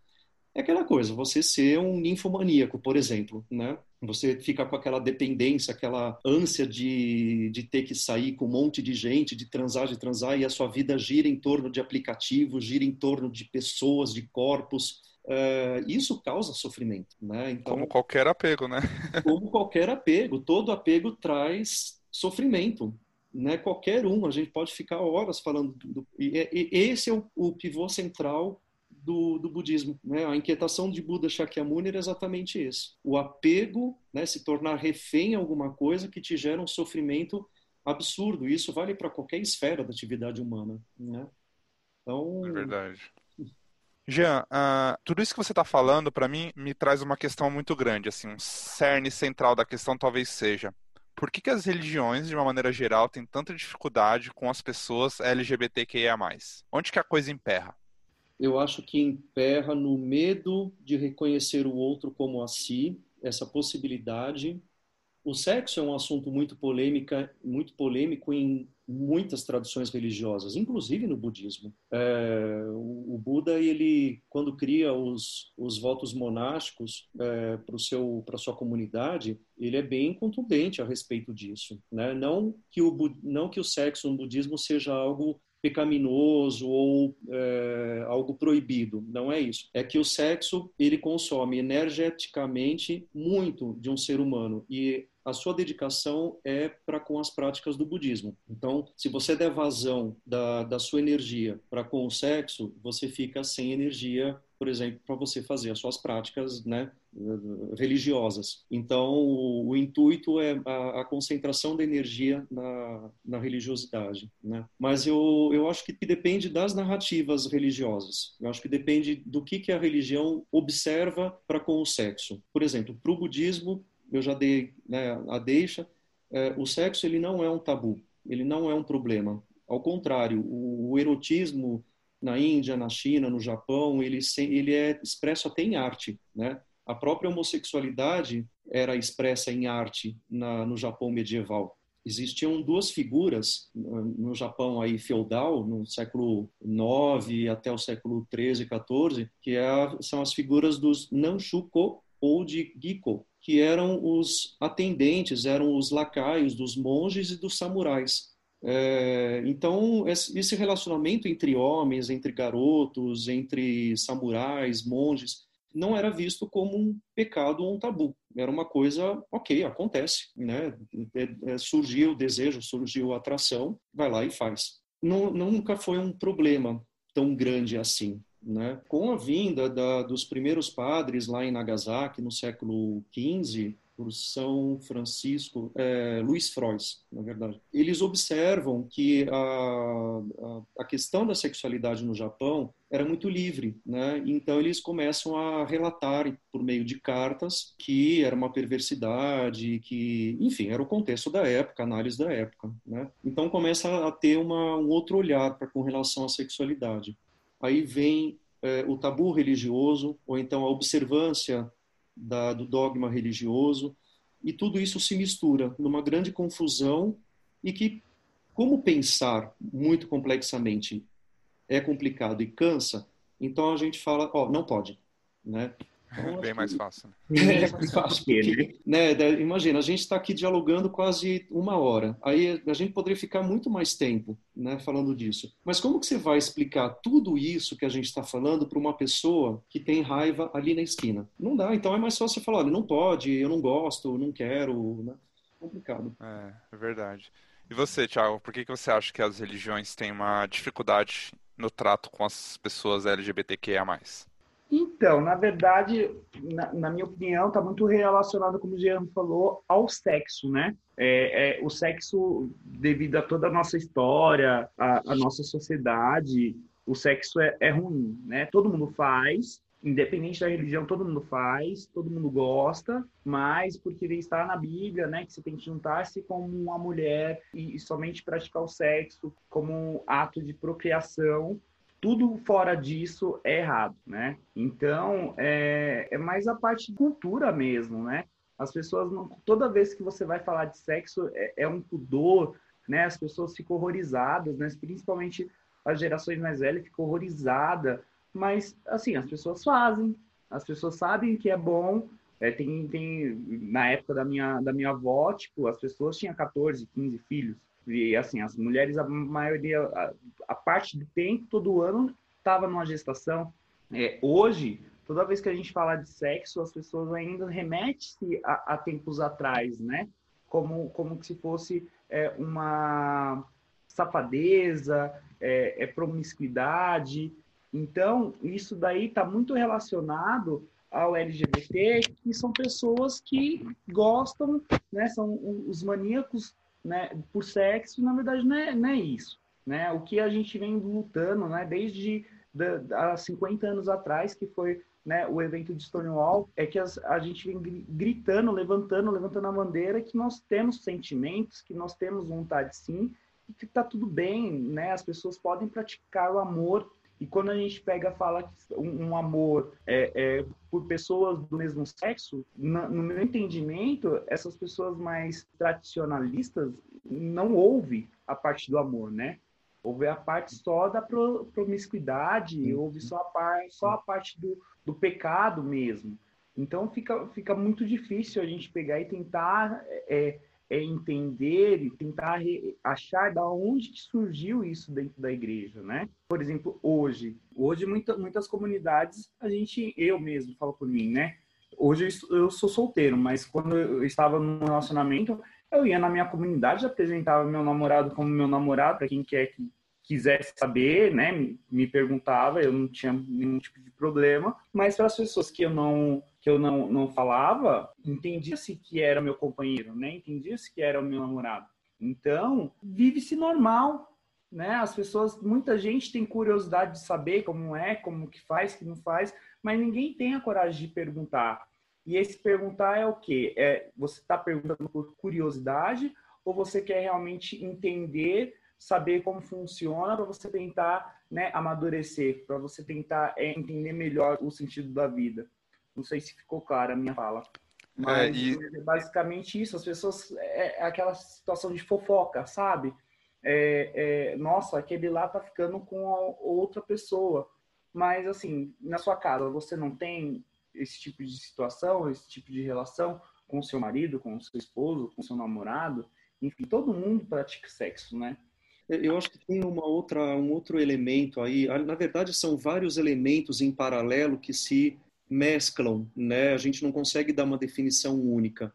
É aquela coisa, você ser um ninfomaníaco, por exemplo, né? Você fica com aquela dependência, aquela ânsia de, de ter que sair com um monte de gente, de transar, de transar, e a sua vida gira em torno de aplicativos, gira em torno de pessoas, de corpos, Uh, isso causa sofrimento, né? Então, como qualquer apego, né? como qualquer apego, todo apego traz sofrimento, né? Qualquer um, a gente pode ficar horas falando do, e, e esse é o, o pivô central do, do, budismo, né? A inquietação de Buda Shakyamuni era exatamente esse: o apego, né? Se tornar refém a alguma coisa que te gera um sofrimento absurdo. Isso vale para qualquer esfera da atividade humana, né? Então, é verdade. Jean, uh, tudo isso que você está falando, para mim, me traz uma questão muito grande, assim, um cerne central da questão talvez seja, por que, que as religiões, de uma maneira geral, têm tanta dificuldade com as pessoas LGBTQIA+. Onde que a coisa emperra? Eu acho que emperra no medo de reconhecer o outro como a si, essa possibilidade. O sexo é um assunto muito polêmica, muito polêmico em muitas tradições religiosas, inclusive no budismo. É, o, Buda, ele, quando cria os, os votos monásticos é, para para sua comunidade, ele é bem contundente a respeito disso. Né? Não que o não que o sexo no budismo seja algo pecaminoso ou é, algo proibido. Não é isso. É que o sexo ele consome energeticamente muito de um ser humano e a sua dedicação é para com as práticas do budismo. Então, se você der vazão da, da sua energia para com o sexo, você fica sem energia, por exemplo, para você fazer as suas práticas né, religiosas. Então, o, o intuito é a, a, concentração da energia na, na religiosidade. Né? Mas eu, eu acho que depende das narrativas religiosas. Eu acho que depende do que, que a religião observa para com o sexo. Por exemplo, para o budismo, eu já dei né, a deixa, é, o sexo ele não é um tabu, ele não é um problema. Ao contrário, o, o erotismo na Índia, na China, no Japão, ele, ele é expresso até em arte, né? A própria homossexualidade era expressa em arte na, no Japão medieval. Existiam duas figuras no Japão aí feudal, no século IX até o século XIII e XIV, que é, são as figuras dos Nanshuko ou de Giko, que eram os atendentes, eram os lacaios dos monges e dos samurais. É, então, esse relacionamento entre homens, entre garotos, entre samurais, monges, não era visto como um pecado ou um tabu. Era uma coisa, ok, acontece, né? É, é, surgiu o desejo, surgiu a atração, vai lá e faz. Não, nunca foi um problema tão grande assim. Né? Com a vinda da, dos primeiros padres lá em Nagasaki no século XV, por São Francisco, é, Luiz Frois, na verdade. Eles observam que a, a, a, questão da sexualidade no Japão era muito livre, né? Então eles começam a relatar por meio de cartas que era uma perversidade, que, enfim, era o contexto da época, análise da época, né? Então começa a ter uma, um outro olhar com relação à sexualidade. Aí vem é, o tabu religioso ou então a observância da, do dogma religioso, e tudo isso se mistura numa grande confusão e que, como pensar muito complexamente é complicado e cansa, então a gente fala, ó, oh, não pode, né? Bem mais fácil. Né? É mais fácil. Porque, né, imagina, a gente está aqui dialogando quase uma hora. Aí a gente poderia ficar muito mais tempo né, falando disso. Mas como que você vai explicar tudo isso que a gente está falando para uma pessoa que tem raiva ali na esquina? Não dá. Então é mais fácil você falar, olha, não pode, eu não gosto, não quero. Né? Complicado. É, é verdade. E você, Thiago, por que, que você acha que as religiões têm uma dificuldade no trato com as pessoas LGBTQIA+. Então, na verdade, na, na minha opinião, está muito relacionado, como o Jean falou, ao sexo, né? É, é, o sexo, devido a toda a nossa história, a, a nossa sociedade, o sexo é, é, ruim, né? Todo mundo faz, independente da religião, todo mundo faz, todo mundo gosta, mas porque está na Bíblia, né, que você tem que juntar-se como uma mulher e somente praticar o sexo como um ato de procriação, tudo fora disso é errado, né? Então, é, é mais a parte de cultura mesmo, né? As pessoas, não, toda vez que você vai falar de sexo, é, é, um pudor, né? As pessoas ficam horrorizadas, né? Principalmente as gerações mais velhas ficam horrorizadas. Mas, assim, as pessoas fazem, as pessoas sabem que é bom. É, tem, tem, na época da minha, da minha avó, tipo, as pessoas tinham 14, 15 filhos. E assim, as mulheres, a maioria, a, a parte do tempo, todo ano, estava numa gestação. É, hoje, toda vez que a gente fala de sexo, as pessoas ainda remetem-se a, a, tempos atrás, né? Como, como se fosse é, uma safadeza, é, é promiscuidade. Então, isso daí está muito relacionado ao LGBT, que são pessoas que gostam, né? São os maníacos né, por sexo, na verdade não é, não é isso. Né? O que a gente vem lutando né, desde da, há 50 anos atrás, que foi né, o evento de Stonewall, é que as, a gente vem gritando, levantando, levantando a bandeira que nós temos sentimentos, que nós temos vontade sim, e que está tudo bem, né? As pessoas podem praticar o amor e quando a gente pega fala que um, um amor é, é, por pessoas do mesmo sexo, no, no, meu entendimento, essas pessoas mais tradicionalistas não ouvem a parte do amor, né? Ouve a parte só da pro, promiscuidade, uhum. ouve só a, par, só a parte do, do pecado mesmo. Então fica, fica muito difícil a gente pegar e tentar é, é entender e tentar achar da onde que surgiu isso dentro da igreja, né? Por exemplo, hoje, hoje muita, muitas comunidades, a gente, eu mesmo falo por mim, né? Hoje eu sou solteiro, mas quando eu estava no relacionamento, eu ia na minha comunidade, apresentava meu namorado como meu namorado, para quem quer que quisesse saber, né, me perguntava, eu não tinha nenhum tipo de problema, mas para as pessoas que eu não que eu não, não falava, entendia-se que era meu companheiro, né? Entendia-se que era o meu namorado. Então, vive-se normal, né? As pessoas, muita gente tem curiosidade de saber como é, como que faz, que não faz, mas ninguém tem a coragem de perguntar. E esse perguntar é o quê? É, você está perguntando por curiosidade ou você quer realmente entender, saber como funciona para você tentar né, amadurecer, para você tentar é, entender melhor o sentido da vida? Não sei se ficou clara a minha fala. É, Mas é, e... é basicamente isso. As pessoas. É, é aquela situação de fofoca, sabe? É, é, nossa, aquele lá tá ficando com outra pessoa. Mas, assim, na sua casa, você não tem esse tipo de situação, esse tipo de relação com seu marido, com seu esposo, com seu namorado? Enfim, todo mundo pratica sexo, né? Eu acho que tem uma outra, um outro elemento aí. Na verdade, são vários elementos em paralelo que se mesclam, né? A gente não consegue dar uma definição única,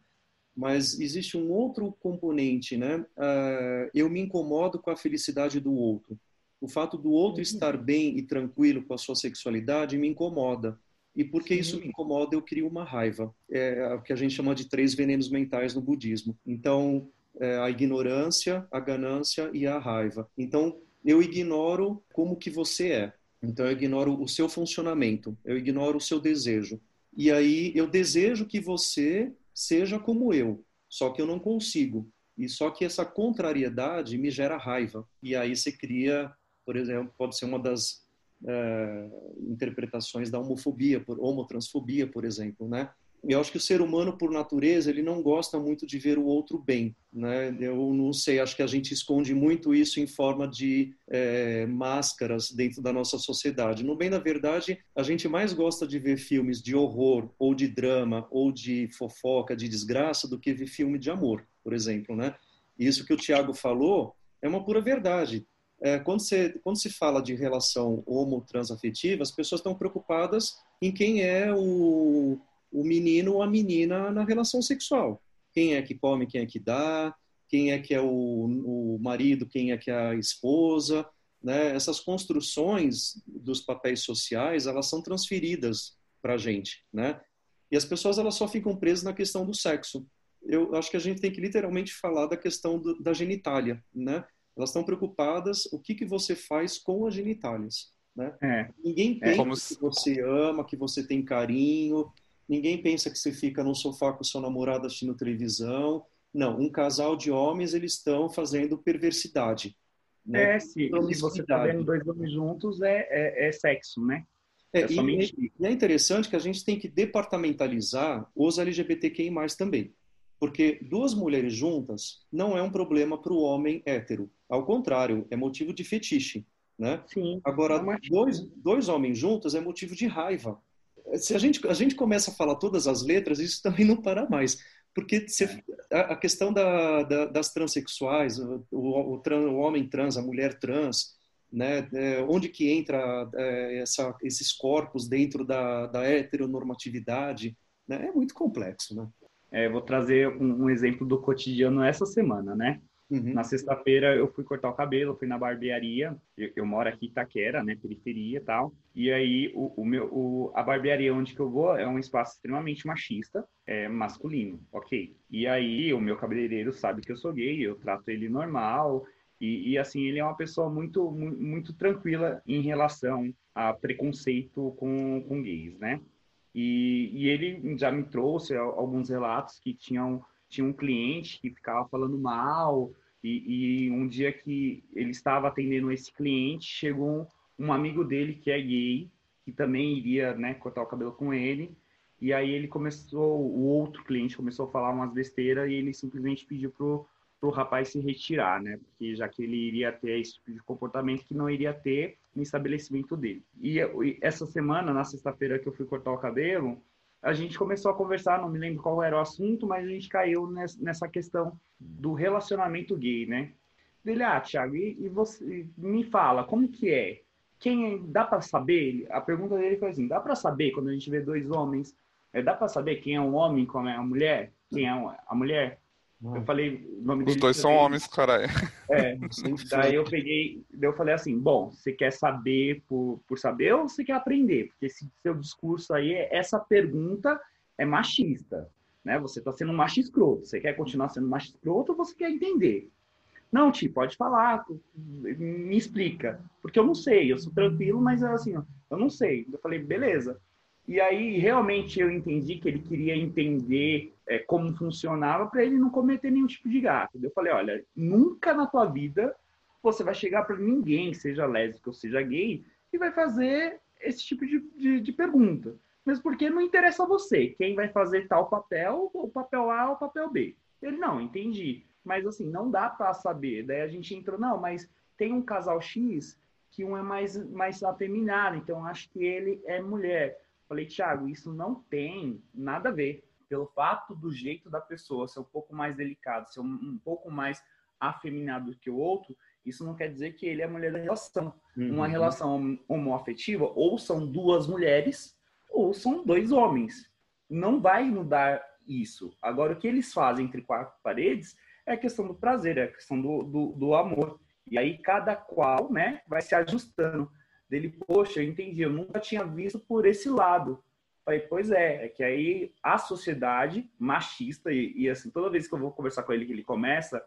mas existe um outro componente, né? Uh, eu me incomodo com a felicidade do outro. O fato do outro uhum. estar bem e tranquilo com a sua sexualidade me incomoda. E porque Sim. isso me incomoda, eu crio uma raiva. É o que a gente chama de três venenos mentais no budismo. Então, é a ignorância, a ganância e a raiva. Então, eu ignoro como que você é. Então, eu ignoro o seu funcionamento, eu ignoro o seu desejo. E aí, eu desejo que você seja como eu, só que eu não consigo. E só que essa contrariedade me gera raiva. E aí você cria, por exemplo, pode ser uma das é, interpretações da homofobia, por homotransfobia, por exemplo, né? Eu acho que o ser humano, por natureza, ele não gosta muito de ver o outro bem, né? Eu não sei, acho que a gente esconde muito isso em forma de é, máscaras dentro da nossa sociedade. No bem da verdade, a gente mais gosta de ver filmes de horror, ou de drama, ou de fofoca, de desgraça, do que ver filme de amor, por exemplo, né? Isso que o Tiago falou é uma pura verdade é, quando, você, quando se fala de relação homo-transafetiva, as pessoas estão preocupadas em quem é o, o menino ou a menina na relação sexual. Quem é que come, quem é que dá, quem é que é o, o marido, quem é que é a esposa. Né? Essas construções dos papéis sociais, elas são transferidas para a gente. Né? E as pessoas elas só ficam presas na questão do sexo. Eu acho que a gente tem que literalmente falar da questão do, da genitália, né? Elas estão preocupadas o que, que você faz com as genitálias. Né? É. Ninguém pensa é que você ama, que você tem carinho. Ninguém pensa que você fica no sofá com seu namorado assistindo televisão. Não, um casal de homens eles estão fazendo perversidade. Né? É, se, se você está vendo dois homens juntos, é, é, é sexo, né? É, é e, e, é interessante que a gente tem que departamentalizar os LGBTQI+, também. Porque duas mulheres juntas não é um problema para o homem hétero. Ao contrário, é motivo de fetiche. Né? Sim, Agora, dois, dois homens juntos é motivo de raiva. Se a gente, a gente começa a falar todas as letras, isso também não para mais. Porque se, a, a, questão da, da, das transexuais, o, o, o, homem trans, a mulher trans, né? É, onde que entra é, essa, esses corpos dentro da, da heteronormatividade, né? é muito complexo. Né? É, vou trazer um, um, exemplo do cotidiano essa semana, né? Uhum. Na sexta-feira eu fui cortar o cabelo, fui na barbearia. Eu, eu, moro aqui em Itaquera, né, periferia e tal. E aí o, o meu, o, a barbearia onde que eu vou é um espaço extremamente machista, é masculino, ok? E aí o meu cabeleireiro sabe que eu sou gay, eu trato ele normal. E, e assim ele é uma pessoa muito muito, muito tranquila em relação a preconceito com, com gays, né? E, e ele já me trouxe alguns relatos que tinham tinha um cliente que ficava falando mal e, e, um dia que ele estava atendendo esse cliente chegou um, amigo dele que é gay que também iria né, cortar o cabelo com ele e aí ele começou o outro cliente começou a falar umas besteiras e ele simplesmente pediu pro pro rapaz se retirar, né? Porque já que ele iria ter esse tipo de comportamento que não iria ter no estabelecimento dele. E essa semana, na sexta-feira que eu fui cortar o cabelo, a gente começou a conversar, não me lembro qual era o assunto, mas a gente caiu nessa questão do relacionamento gay, né? Dele, ah, Thiago, e, e você me fala, como que é? Quem é, dá para saber? A pergunta dele foi assim: dá para saber quando a gente vê dois homens? É, dá para saber quem é um homem, como é a mulher? Quem é a mulher? Eu falei o nome Os dois são homens, caralho. É, daí eu peguei, daí eu falei assim, bom, você quer saber por, por saber ou você quer aprender? Porque esse seu discurso aí, essa pergunta é machista, né? Você está sendo macho escroto. Você quer continuar sendo macho escroto ou você quer entender? Não, Ti, pode falar, me explica. Porque eu não sei, eu sou tranquilo, mas assim, eu não sei. Eu falei, beleza. E aí, realmente, eu entendi que ele queria entender é, como funcionava para ele não cometer nenhum tipo de gato. Eu falei, olha, nunca na tua vida você vai chegar para ninguém, seja lésbico ou seja gay, e vai fazer esse tipo de, de, de pergunta. Mesmo porque não interessa a você quem vai fazer tal papel, o papel A ou o papel B. Ele, não, entendi. Mas assim, não dá para saber. Daí a gente entrou, não, mas tem um casal X que um é mais, mais afeminado, então acho que ele é mulher. Falei, Thiago, isso não tem nada a ver. Pelo fato do jeito da pessoa ser um pouco mais delicado, ser um, um pouco mais afeminado do que o outro, isso não quer dizer que ele é a mulher da relação. Uhum. Uma relação homoafetiva, ou são duas mulheres, ou são dois homens. Não vai mudar isso. Agora, o que eles fazem entre quatro paredes é a questão do prazer, é a questão do, do, do amor. E aí, cada qual né, vai se ajustando dele, poxa, eu entendi, eu nunca tinha visto por esse lado. Falei, pois é, é que aí a sociedade machista, e, e, assim, toda vez que eu vou conversar com ele, que ele começa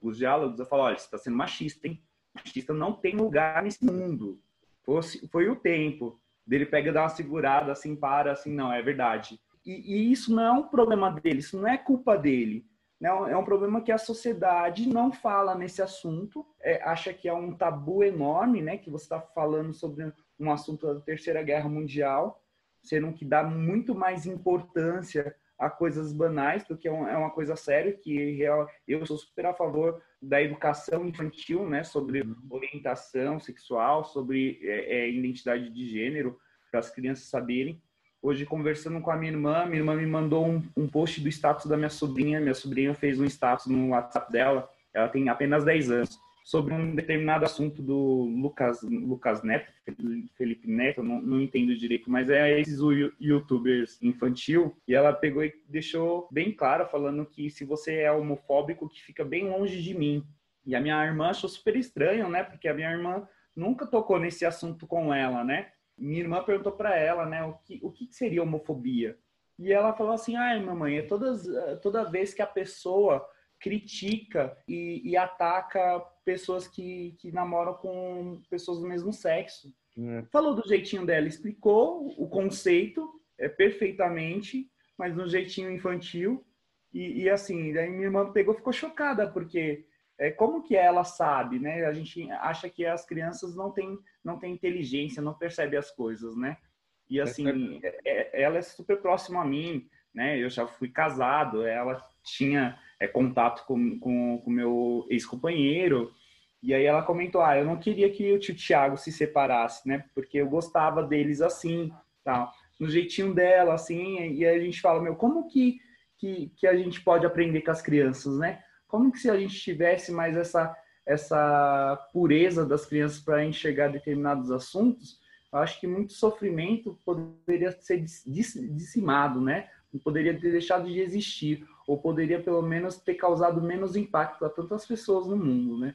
os diálogos, eu falo, olha, você está sendo machista, hein? Machista não tem lugar nesse mundo. Foi, foi o tempo. Dele pega dá uma segurada, assim, para, assim, não, é verdade. E, e isso não é um problema dele, isso não é culpa dele. Não, é um problema que a sociedade não fala nesse assunto, é, acha que é um tabu enorme, né? Que você está falando sobre um assunto da Terceira Guerra Mundial, sendo que dá muito mais importância a coisas banais do que é, é uma coisa séria, que eu sou super a favor da educação infantil, né? Sobre orientação sexual, sobre é, é, identidade de gênero, para as crianças saberem Hoje, conversando com a minha irmã, minha irmã me mandou um, um post do status da minha sobrinha. Minha sobrinha fez um status no WhatsApp dela, ela tem apenas 10 anos, sobre um determinado assunto do Lucas, Lucas Neto, Felipe Neto, não, não entendo direito, mas é esses youtubers infantil. E ela pegou e deixou bem claro, falando que se você é homofóbico, que fica bem longe de mim. E a minha irmã achou super estranho, né? Porque a minha irmã nunca tocou nesse assunto com ela, né? Minha irmã perguntou para ela, né, o que, o que seria homofobia? E ela falou assim, ai, mamãe, é todas, toda vez que a pessoa critica e, e ataca pessoas que, que namoram com pessoas do mesmo sexo. É. Falou do jeitinho dela, explicou o conceito é, perfeitamente, mas no jeitinho infantil. E, e assim, daí minha irmã pegou ficou chocada, porque é, como que ela sabe, né? A gente acha que as crianças não têm, não têm inteligência, não percebem as coisas, né? E assim, é, é, ela é super próxima a mim, né? Eu já fui casado, ela tinha é, contato com, com, com meu ex-companheiro, e aí ela comentou, ah, eu não queria que o tio Tiago se separasse, né? Porque eu gostava deles assim, tal, no jeitinho dela, assim, e aí a gente fala, meu, como que, que, que a gente pode aprender com as crianças, né? Como que se a gente tivesse mais essa, essa pureza das crianças para enxergar determinados assuntos, eu acho que muito sofrimento poderia ser dizimado, né? Não poderia ter deixado de existir, ou poderia pelo menos ter causado menos impacto a tantas pessoas no mundo, né?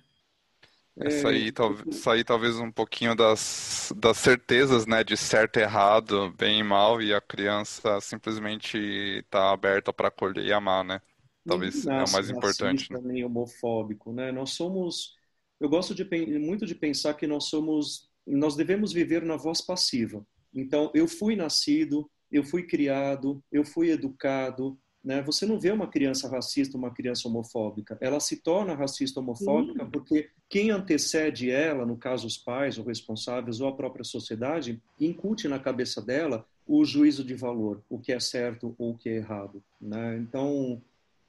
É, sair, talvez, sair talvez um pouquinho das, das certezas, né, de certo e errado, bem e mal, e a criança simplesmente está aberta para acolher e amar, né? Talvez é o mais importante. Né? Também homofóbico, né? Nós somos, eu gosto de, muito de pensar que nós somos, nós devemos viver na voz passiva. Então, eu fui nascido, eu fui criado, eu fui educado, né? Você não vê uma criança racista, uma criança homofóbica. Ela se torna racista homofóbica Sim. porque quem antecede ela, no caso os pais, ou responsáveis, ou a própria sociedade, incute na cabeça dela o juízo de valor, o que é certo ou o que é errado. Né? Então,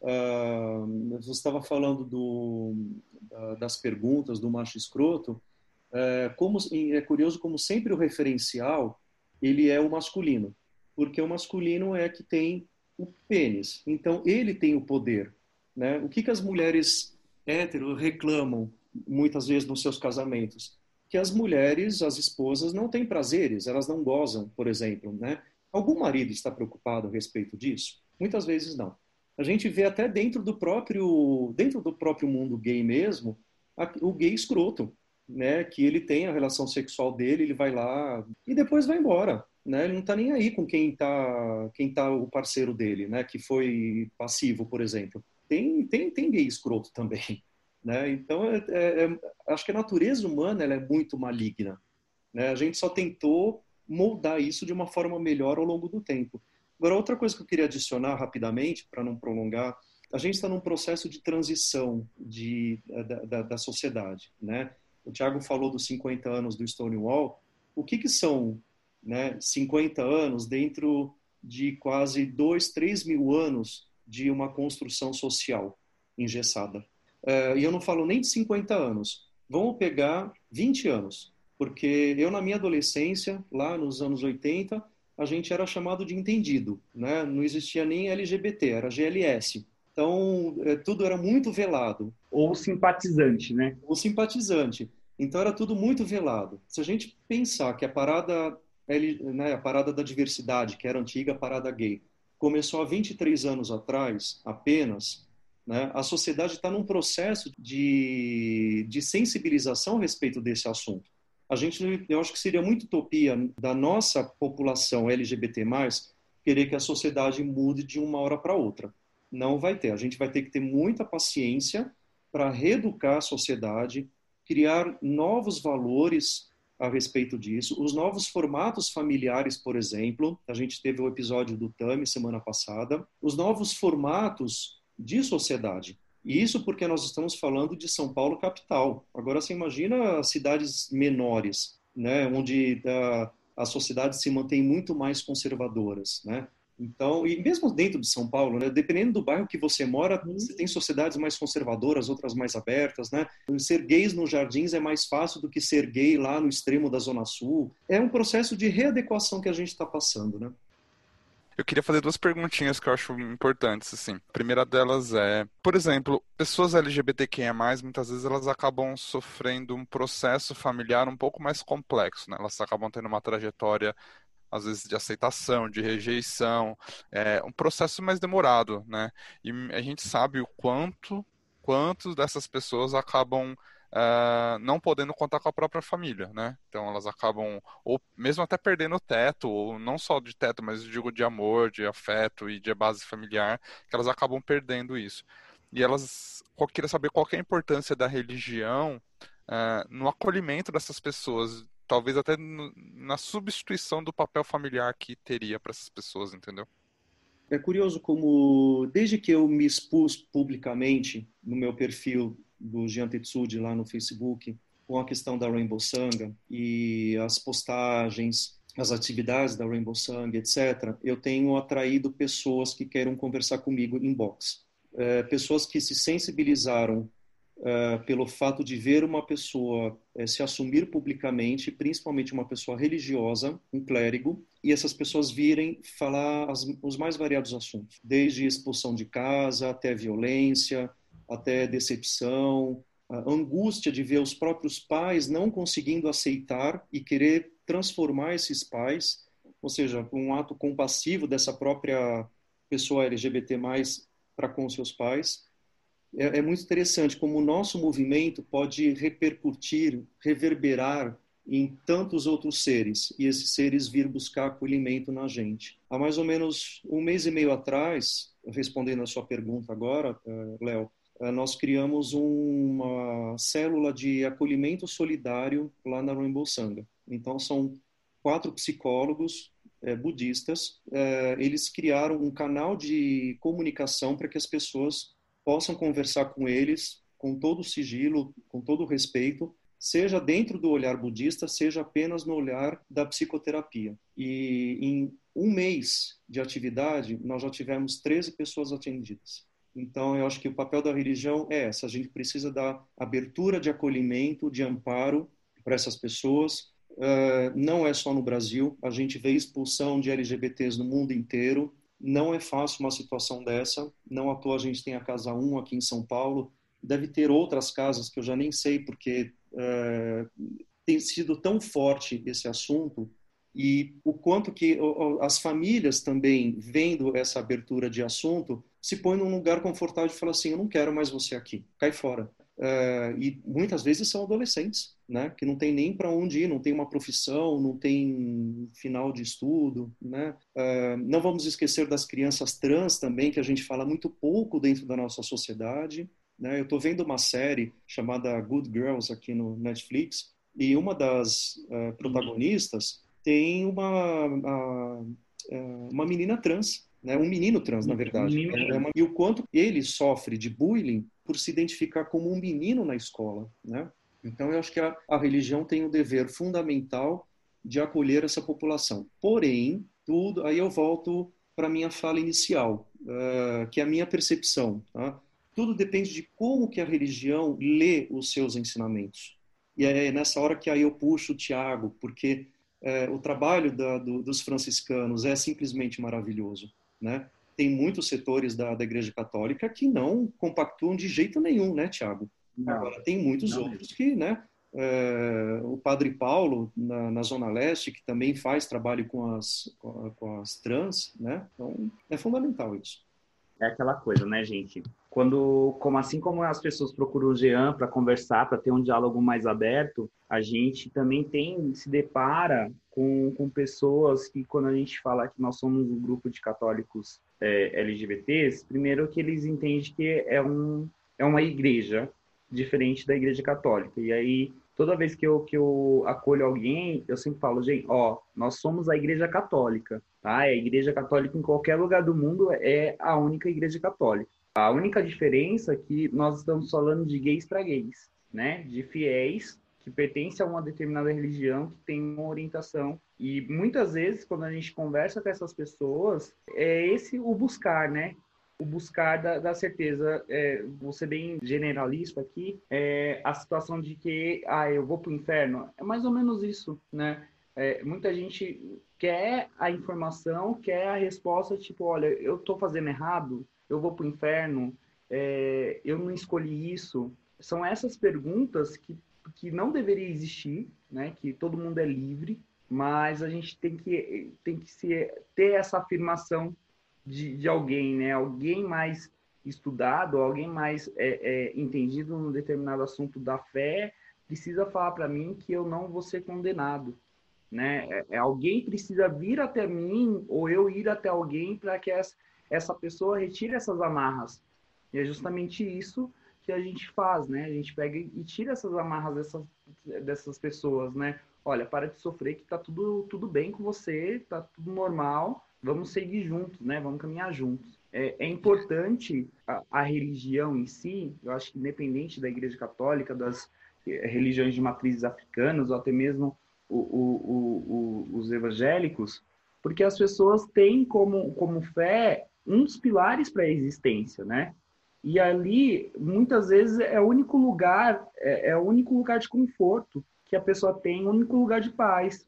Uh, você estava falando do, das perguntas do macho escroto. É, como, é curioso como sempre o referencial ele é o masculino, porque o masculino é que tem o pênis. Então ele tem o poder. Né? O que, que as mulheres hétero reclamam muitas vezes nos seus casamentos? Que as mulheres, as esposas, não têm prazeres, elas não gozam, por exemplo. Né? Algum marido está preocupado a respeito disso? Muitas vezes não a gente vê até dentro do próprio dentro do próprio mundo gay mesmo o gay escroto né? Que ele tem a relação sexual dele ele vai lá e depois vai embora né? Ele não está nem aí com quem tá quem tá o parceiro dele né? Que foi passivo por exemplo. Tem tem tem gay escroto também né? Então é, é, é, acho que a natureza humana ela é muito maligna né? A gente só tentou moldar isso de uma forma melhor ao longo do tempo Agora, outra coisa que eu queria adicionar rapidamente, para não prolongar, a gente está num processo de transição de, da, da, da, sociedade. Né? O Tiago falou dos 50 anos do Stonewall. O que, que são né, 50 anos dentro de quase 2, 3 mil anos de uma construção social engessada? Uh, e eu não falo nem de 50 anos. Vamos pegar 20 anos. Porque eu, na minha adolescência, lá nos anos 80, a gente era chamado de entendido, né? Não existia nem LGBT, era GLS. Então, é, tudo era muito velado. Ou simpatizante, né? Ou simpatizante. Então, era tudo muito velado. Se a gente pensar que a parada, né, a parada da diversidade, que era a antiga parada gay, começou há 23 anos atrás, apenas, né, a sociedade está num processo de, de sensibilização a respeito desse assunto a gente, eu acho que seria muito utopia da nossa população LGBT+, querer que a sociedade mude de uma hora para outra. Não vai ter. A gente vai ter que ter muita paciência para reeducar a sociedade, criar novos valores a respeito disso. Os novos formatos familiares, por exemplo, a gente teve o episódio do TAMI semana passada. Os novos formatos de sociedade. E isso porque nós estamos falando de São Paulo capital. Agora você imagina cidades menores, né, onde a, a sociedade se mantém muito mais conservadoras, né? Então, e mesmo dentro de São Paulo, né, dependendo do bairro que você mora, uhum. você tem sociedades mais conservadoras, outras mais abertas, né? Ser gays nos jardins é mais fácil do que ser gay lá no extremo da Zona Sul. É um processo de readequação que a gente está passando, né? Eu queria fazer duas perguntinhas que eu acho importantes, assim. A primeira delas é, por exemplo, pessoas LGBTQIA+, muitas vezes elas acabam sofrendo um processo familiar um pouco mais complexo, né? Elas acabam tendo uma trajetória às vezes de aceitação, de rejeição, é um processo mais demorado, né? E a gente sabe o quanto, quantos dessas pessoas acabam uh, não podendo contar com a própria família, né? Então elas acabam, ou mesmo até perdendo o teto, ou não só de teto, mas digo de amor, de afeto e de base familiar, que elas acabam perdendo isso. E elas, eu queria saber qual é a importância da religião uh, no acolhimento dessas pessoas, talvez até no, na substituição do papel familiar que teria para essas pessoas, entendeu? É curioso como, desde que eu me expus publicamente no meu perfil do Jean Tetsuji lá no Facebook com a questão da Rainbow Sanga e as postagens, as atividades da Rainbow Sanga, etc., eu tenho atraído pessoas que queiram conversar comigo em box. É, pessoas que se sensibilizaram é, pelo fato de ver uma pessoa é, se assumir publicamente, principalmente uma pessoa religiosa, um clérigo, e essas pessoas virem falar as, os mais variados assuntos, desde expulsão de casa até violência, até decepção, angústia de ver os próprios pais não conseguindo aceitar e querer transformar esses pais, ou seja, um ato compassivo dessa própria pessoa LGBT para com seus pais. É, é, muito interessante como o nosso movimento pode repercutir, reverberar em tantos outros seres e esses seres vir buscar acolhimento na gente. Há mais ou menos um mês e meio atrás, respondendo a sua pergunta agora, eh, Léo, nós criamos uma célula de acolhimento solidário lá na Rainbow Sangha. Então, são quatro psicólogos é, budistas. É, eles criaram um canal de comunicação para que as pessoas possam conversar com eles com todo o sigilo, com todo o respeito, seja dentro do olhar budista, seja apenas no olhar da psicoterapia. E em um mês de atividade, nós já tivemos 13 pessoas atendidas. Então, eu acho que o papel da religião é essa. A gente precisa dar abertura de acolhimento, de amparo para essas pessoas. Uh, não é só no Brasil. A gente vê expulsão de LGBTs no mundo inteiro. Não é fácil uma situação dessa. Não à toa a gente tem a Casa 1 aqui em São Paulo. Deve ter outras casas que eu já nem sei, porque uh, tem sido tão forte esse assunto e o quanto que as famílias também, vendo essa abertura de assunto, se põem num lugar confortável e falam assim, eu não quero mais você aqui, cai fora. Uh, e muitas vezes são adolescentes, né, que não tem nem para onde ir, não tem uma profissão, não tem final de estudo, né. Uh, não vamos esquecer das crianças trans também, que a gente fala muito pouco dentro da nossa sociedade. Né. Eu estou vendo uma série chamada Good Girls aqui no Netflix e uma das uh, protagonistas tem uma, uma, uma menina trans né? um menino trans, na verdade. É, é uma... E o quanto ele sofre de bullying por se identificar como um menino na escola. Né? Então, eu acho que a, a religião tem o dever fundamental de acolher essa população. Porém, tudo, aí eu volto para minha fala inicial, uh, que é a minha percepção. Tá? Tudo depende de como que a religião lê os seus ensinamentos. E é nessa hora que aí eu puxo o Tiago, porque uh, o trabalho da, do, dos franciscanos é simplesmente maravilhoso. Né? Tem muitos setores da, da Igreja Católica que não compactuam de jeito nenhum, né, Tiago? Agora, tem muitos não. outros que, né? É, o Padre Paulo, na, na, Zona Leste, que também faz trabalho com as, com, com as trans, né? Então, é fundamental isso. é aquela coisa, né, gente? Quando, como assim como as pessoas procuram o Jean para conversar, para ter um diálogo mais aberto, a gente também tem se depara com, com pessoas que quando a gente fala que nós somos um grupo de católicos é, LGBTs, primeiro que eles entendem que é um é uma igreja diferente da igreja católica. E aí toda vez que eu, que eu acolho alguém, eu sempre falo, gente, ó, nós somos a igreja católica, tá? A igreja católica em qualquer lugar do mundo é a única igreja católica. A única diferença é que nós estamos falando de gays para gays, né? De fiéis que pertencem a uma determinada religião, que tem uma orientação. E muitas vezes, quando a gente conversa com essas pessoas, é esse o buscar, né? o buscar da, da certeza. É, vou ser bem generalista aqui, é, a situação de que, ah, eu vou para o inferno, é mais ou menos isso, né? É, muita gente quer a informação, quer a resposta, tipo, olha, eu estou fazendo errado, eu vou para o inferno, é, eu não escolhi isso. São essas perguntas que, que não deveria existir, né? Que todo mundo é livre, mas a gente tem que, tem que ter essa afirmação de, de alguém, né? Alguém mais estudado, alguém mais é, é, entendido num determinado assunto da fé, precisa falar para mim que eu não vou ser condenado, né? É, é, alguém precisa vir até mim ou eu ir até alguém para que essa, essa pessoa retire essas amarras. E é justamente isso que a gente faz, né? A gente pega e tira essas amarras dessas, dessas pessoas, né? Olha, para de sofrer que tá tudo, tudo bem com você, tá tudo normal, vamos seguir juntos, né? Vamos caminhar juntos. É, é importante a, a, religião em si, eu acho que independente da Igreja Católica, das eh, religiões de matrizes africanas, ou até mesmo o, o, o, os evangélicos, porque as pessoas têm como, como fé dos pilares para a existência, né? E ali, muitas vezes, é o único lugar, é, é o único lugar de conforto que a pessoa tem, o único lugar de paz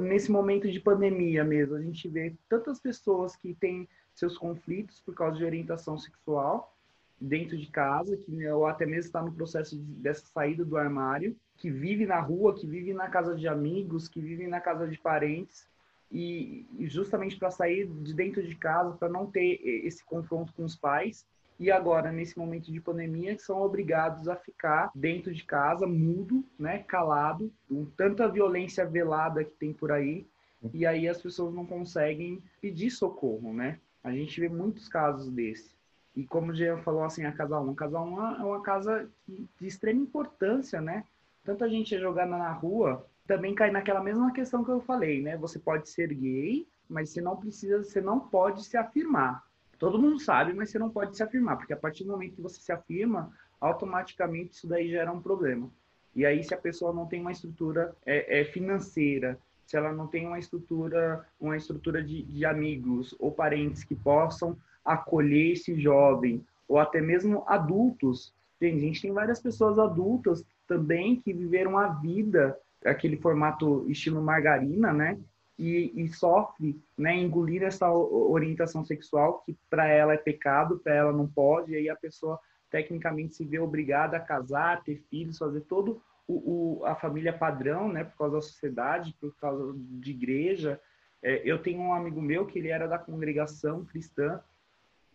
nesse momento de pandemia mesmo, a gente vê tantas pessoas que têm seus conflitos por causa de orientação sexual dentro de casa, que ou até mesmo está no processo de, dessa saída do armário, que vive na rua, que vive na casa de amigos, que vive na casa de parentes, e, justamente para sair de dentro de casa, para não ter esse confronto com os pais, e agora, nesse momento de pandemia, que são obrigados a ficar dentro de casa, mudo, né, calado, com tanta violência velada que tem por aí, e aí as pessoas não conseguem pedir socorro, né? A gente vê muitos casos desse. E como o Jean falou, assim, a Casa 1, a Casa 1 é uma casa de extrema importância, né? Tanta gente é jogada na rua, também cai naquela mesma questão que eu falei, né? Você pode ser gay, mas você não precisa, você não pode se afirmar. Todo mundo sabe, mas você não pode se afirmar, porque a partir do momento que você se afirma, automaticamente isso daí gera um problema. E aí, se a pessoa não tem uma estrutura é, é financeira, se ela não tem uma estrutura, uma estrutura de, de amigos ou parentes que possam acolher esse jovem, ou até mesmo adultos. Gente, a gente tem várias pessoas adultas também que viveram a vida, aquele formato estilo margarina, né? e, e sofre, né, engolir essa orientação sexual que para ela é pecado, para ela não pode, e aí a pessoa tecnicamente se vê obrigada a casar, ter filhos, fazer todo o, o, a família padrão, né, por causa da sociedade, por causa de igreja. É, eu tenho um amigo meu que ele era da congregação cristã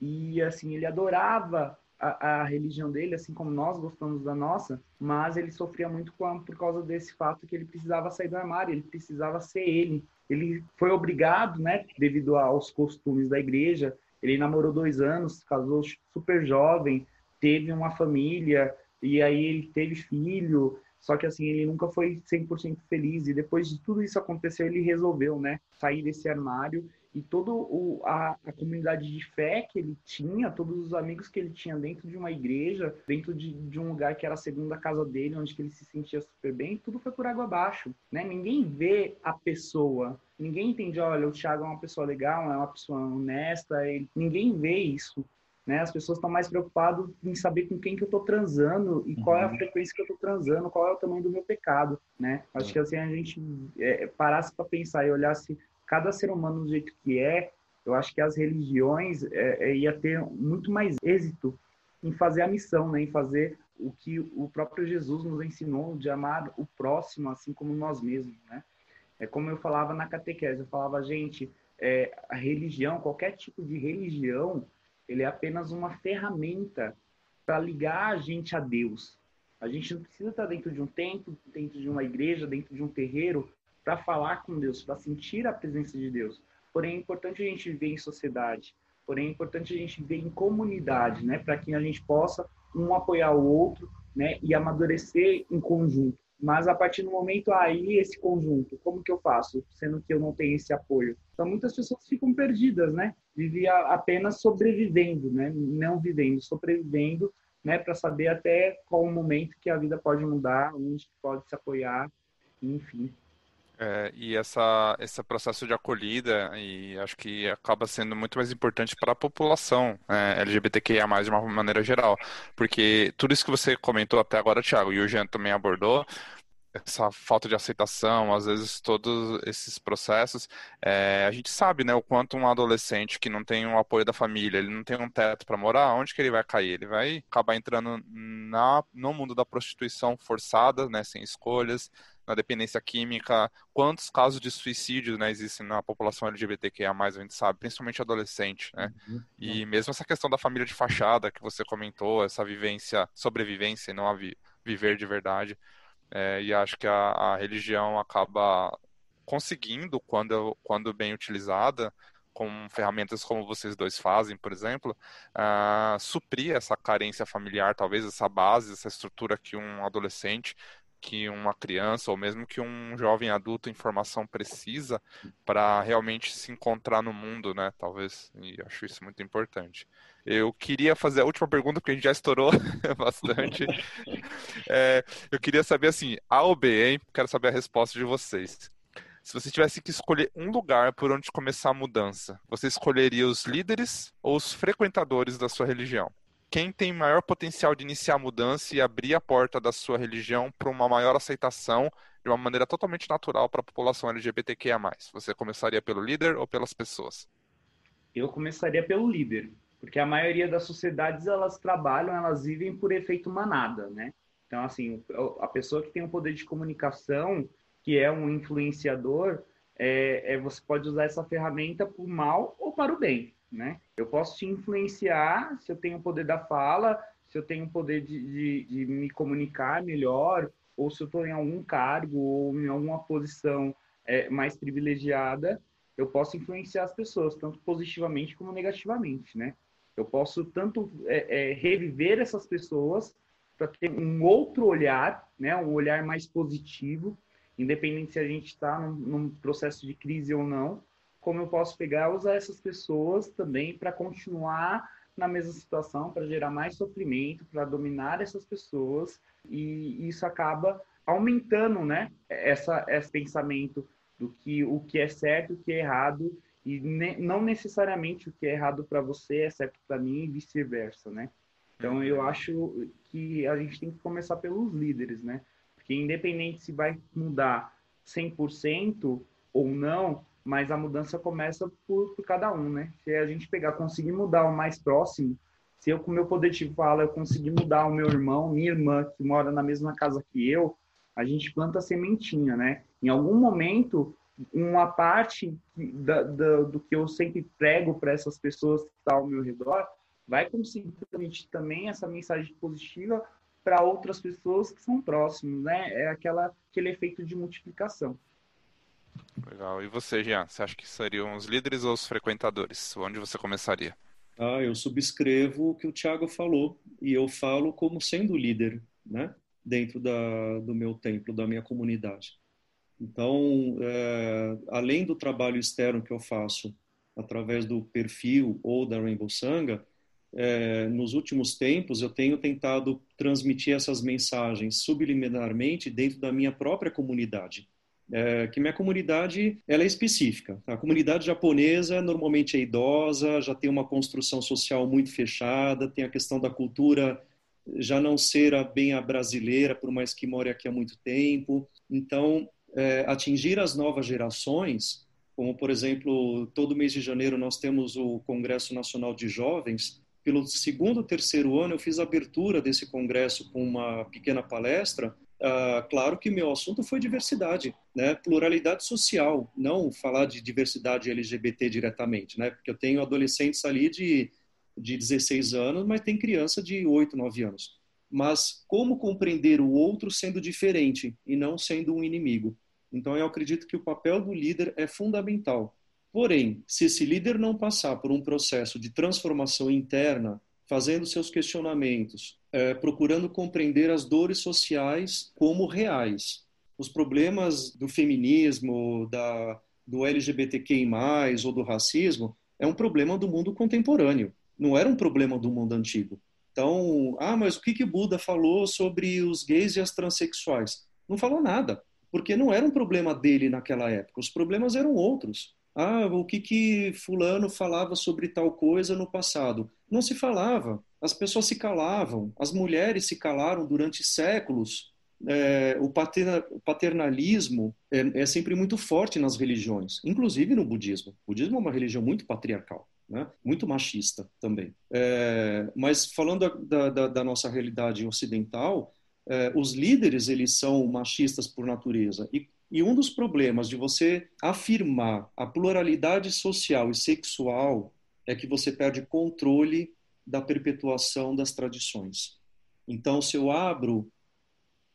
e assim ele adorava a, a, religião dele, assim como nós gostamos da nossa, mas ele sofria muito com, por causa desse fato que ele precisava sair do armário, ele precisava ser ele. Ele foi obrigado, né, devido aos costumes da igreja, ele namorou dois anos, casou super jovem, teve uma família, e aí ele teve filho, só que assim, ele nunca foi 100% feliz, e depois de tudo isso acontecer, ele resolveu, né, sair desse armário e toda a, a, comunidade de fé que ele tinha, todos os amigos que ele tinha dentro de uma igreja, dentro de, de, um lugar que era a segunda casa dele, onde ele se sentia super bem, tudo foi por água abaixo, né? Ninguém vê a pessoa, ninguém entende, olha, o Thiago é uma pessoa legal, é uma pessoa honesta, ele... ninguém vê isso. Né? As pessoas estão mais preocupadas em saber com quem que eu estou transando e uhum. qual é a uhum. frequência que eu estou transando, qual é o tamanho do meu pecado, né? Acho uhum. que assim a gente é, parasse para pensar e olhasse cada ser humano do jeito que é, eu acho que as religiões é, é, ia ter muito mais êxito em fazer a missão, né? em fazer o que o próprio Jesus nos ensinou de amar o próximo assim como nós mesmos, né? É como eu falava na catequese, eu falava, gente, é, a religião, qualquer tipo de religião, ele é apenas uma ferramenta para ligar a gente a Deus. A gente não precisa estar dentro de um templo, dentro de uma igreja, dentro de um terreiro para falar com Deus, para sentir a presença de Deus. Porém, é importante a gente viver em sociedade. Porém, é importante a gente viver em comunidade, né? Para que a gente possa um apoiar o outro, né? E amadurecer em conjunto. Mas a partir do momento aí esse conjunto, como que eu faço, sendo que eu não tenho esse apoio? Então muitas pessoas ficam perdidas, né? Vivia apenas sobrevivendo, né? Não vivendo, sobrevivendo, né? Para saber até qual o momento que a vida pode mudar, onde pode se apoiar, enfim. É, e essa, esse processo de acolhida, e acho que acaba sendo muito mais importante para a população é, LGBTQIA+, de uma maneira geral. Porque tudo isso que você comentou até agora, Thiago, e o Jean também abordou, essa falta de aceitação, às vezes todos esses processos, é, a gente sabe, né, o quanto um adolescente que não tem o apoio da família, ele não tem um teto para morar, onde que ele vai cair? Ele vai acabar entrando na, no mundo da prostituição forçada, né, sem escolhas, na dependência química, quantos casos de suicídio né, existem na população LGBTQIA+, a gente sabe, principalmente adolescente, né? Uhum. E mesmo essa questão da família de fachada que você comentou, essa vivência, sobrevivência e não a vi viver de verdade, é, e acho que a, a, religião acaba conseguindo, quando, quando bem utilizada, com ferramentas como vocês dois fazem, por exemplo, uh, suprir essa carência familiar, talvez essa base, essa estrutura que um adolescente que uma criança ou mesmo que um jovem adulto em formação precisa para realmente se encontrar no mundo, né? Talvez, e acho isso muito importante. Eu queria fazer a última pergunta, porque a gente já estourou bastante. É, eu queria saber assim, A ou B, hein? Quero saber a resposta de vocês. Se você tivesse que escolher um lugar por onde começar a mudança, você escolheria os líderes ou os frequentadores da sua religião? Quem tem maior potencial de iniciar a mudança e abrir a porta da sua religião para uma maior aceitação de uma maneira totalmente natural para a população LGBTQIA+. Você começaria pelo líder ou pelas pessoas? Eu começaria pelo líder, porque a maioria das sociedades elas trabalham, elas vivem por efeito manada, né? Então assim, a pessoa que tem um poder de comunicação, que é um influenciador, é, é você pode usar essa ferramenta para o mal ou para o bem né? Eu posso te influenciar se eu tenho o poder da fala, se eu tenho o poder de, de, de me comunicar melhor, ou se eu estou em algum cargo ou em alguma posição é, mais privilegiada, eu posso influenciar as pessoas, tanto positivamente como negativamente, né? Eu posso tanto é, é, reviver essas pessoas para ter um outro olhar, né? Um olhar mais positivo, independente se a gente está num, num processo de crise ou não, como eu posso pegar e usar essas pessoas também para continuar na mesma situação, para gerar mais sofrimento, para dominar essas pessoas, e isso acaba aumentando, né, essa, esse pensamento do que o que é certo, o que é errado, e ne, não necessariamente o que é errado para você é certo para mim e vice-versa, né? Então eu uhum. acho que a gente tem que começar pelos líderes, né? Porque independente se vai mudar 100% ou não, mas a mudança começa por, por, cada um, né? Se a gente pegar, conseguir mudar o mais próximo, se eu com meu poder de fala eu conseguir mudar o meu irmão, minha irmã que mora na mesma casa que eu, a gente planta sementinha, né? Em algum momento, uma parte da, da, do que eu sempre prego para essas pessoas que estão ao meu redor vai conseguir transmitir também essa mensagem positiva para outras pessoas que são próximas, né? É aquela, aquele efeito de multiplicação. Legal. E você, Jean? Você acha que seriam os líderes ou os frequentadores? Onde você começaria? Ah, eu subscrevo o que o Tiago falou e eu falo como sendo líder, né? Dentro da, do meu templo, da minha comunidade. Então, é, além do trabalho externo que eu faço através do perfil ou da Rainbow Sanga, é, nos últimos tempos eu tenho tentado transmitir essas mensagens subliminarmente dentro da minha própria comunidade é, que minha comunidade ela é específica. A comunidade japonesa normalmente é idosa, já tem uma construção social muito fechada, tem a questão da cultura já não ser a, bem a brasileira, por mais que more aqui há muito tempo. Então, é, atingir as novas gerações, como por exemplo, todo mês de janeiro nós temos o Congresso Nacional de Jovens. Pelo segundo, terceiro ano, eu fiz a abertura desse congresso com uma pequena palestra Uh, claro que meu assunto foi diversidade, né? pluralidade social, não falar de diversidade LGBT diretamente, né? porque eu tenho adolescentes ali de de 16 anos, mas tem criança de 8, 9 anos. Mas como compreender o outro sendo diferente e não sendo um inimigo? Então, eu acredito que o papel do líder é fundamental. Porém, se esse líder não passar por um processo de transformação interna, fazendo seus questionamentos, é, procurando compreender as dores sociais como reais, os problemas do feminismo, da, do LGBTQI+, ou do racismo, é um problema do mundo contemporâneo. Não era um problema do mundo antigo. Então, ah, mas o que que Buda falou sobre os gays e as transexuais? Não falou nada, porque não era um problema dele naquela época. Os problemas eram outros. Ah, o que que fulano falava sobre tal coisa no passado? Não se falava. As pessoas se calavam. As mulheres se calaram durante séculos. É, o paternalismo é, é sempre muito forte nas religiões, inclusive no budismo. O budismo é uma religião muito patriarcal né? muito machista também. É, mas falando da, da, da, nossa realidade ocidental, é, os líderes eles são machistas por natureza e, e um dos problemas de você afirmar a pluralidade social e sexual é que você perde controle da perpetuação das tradições. Então, se eu abro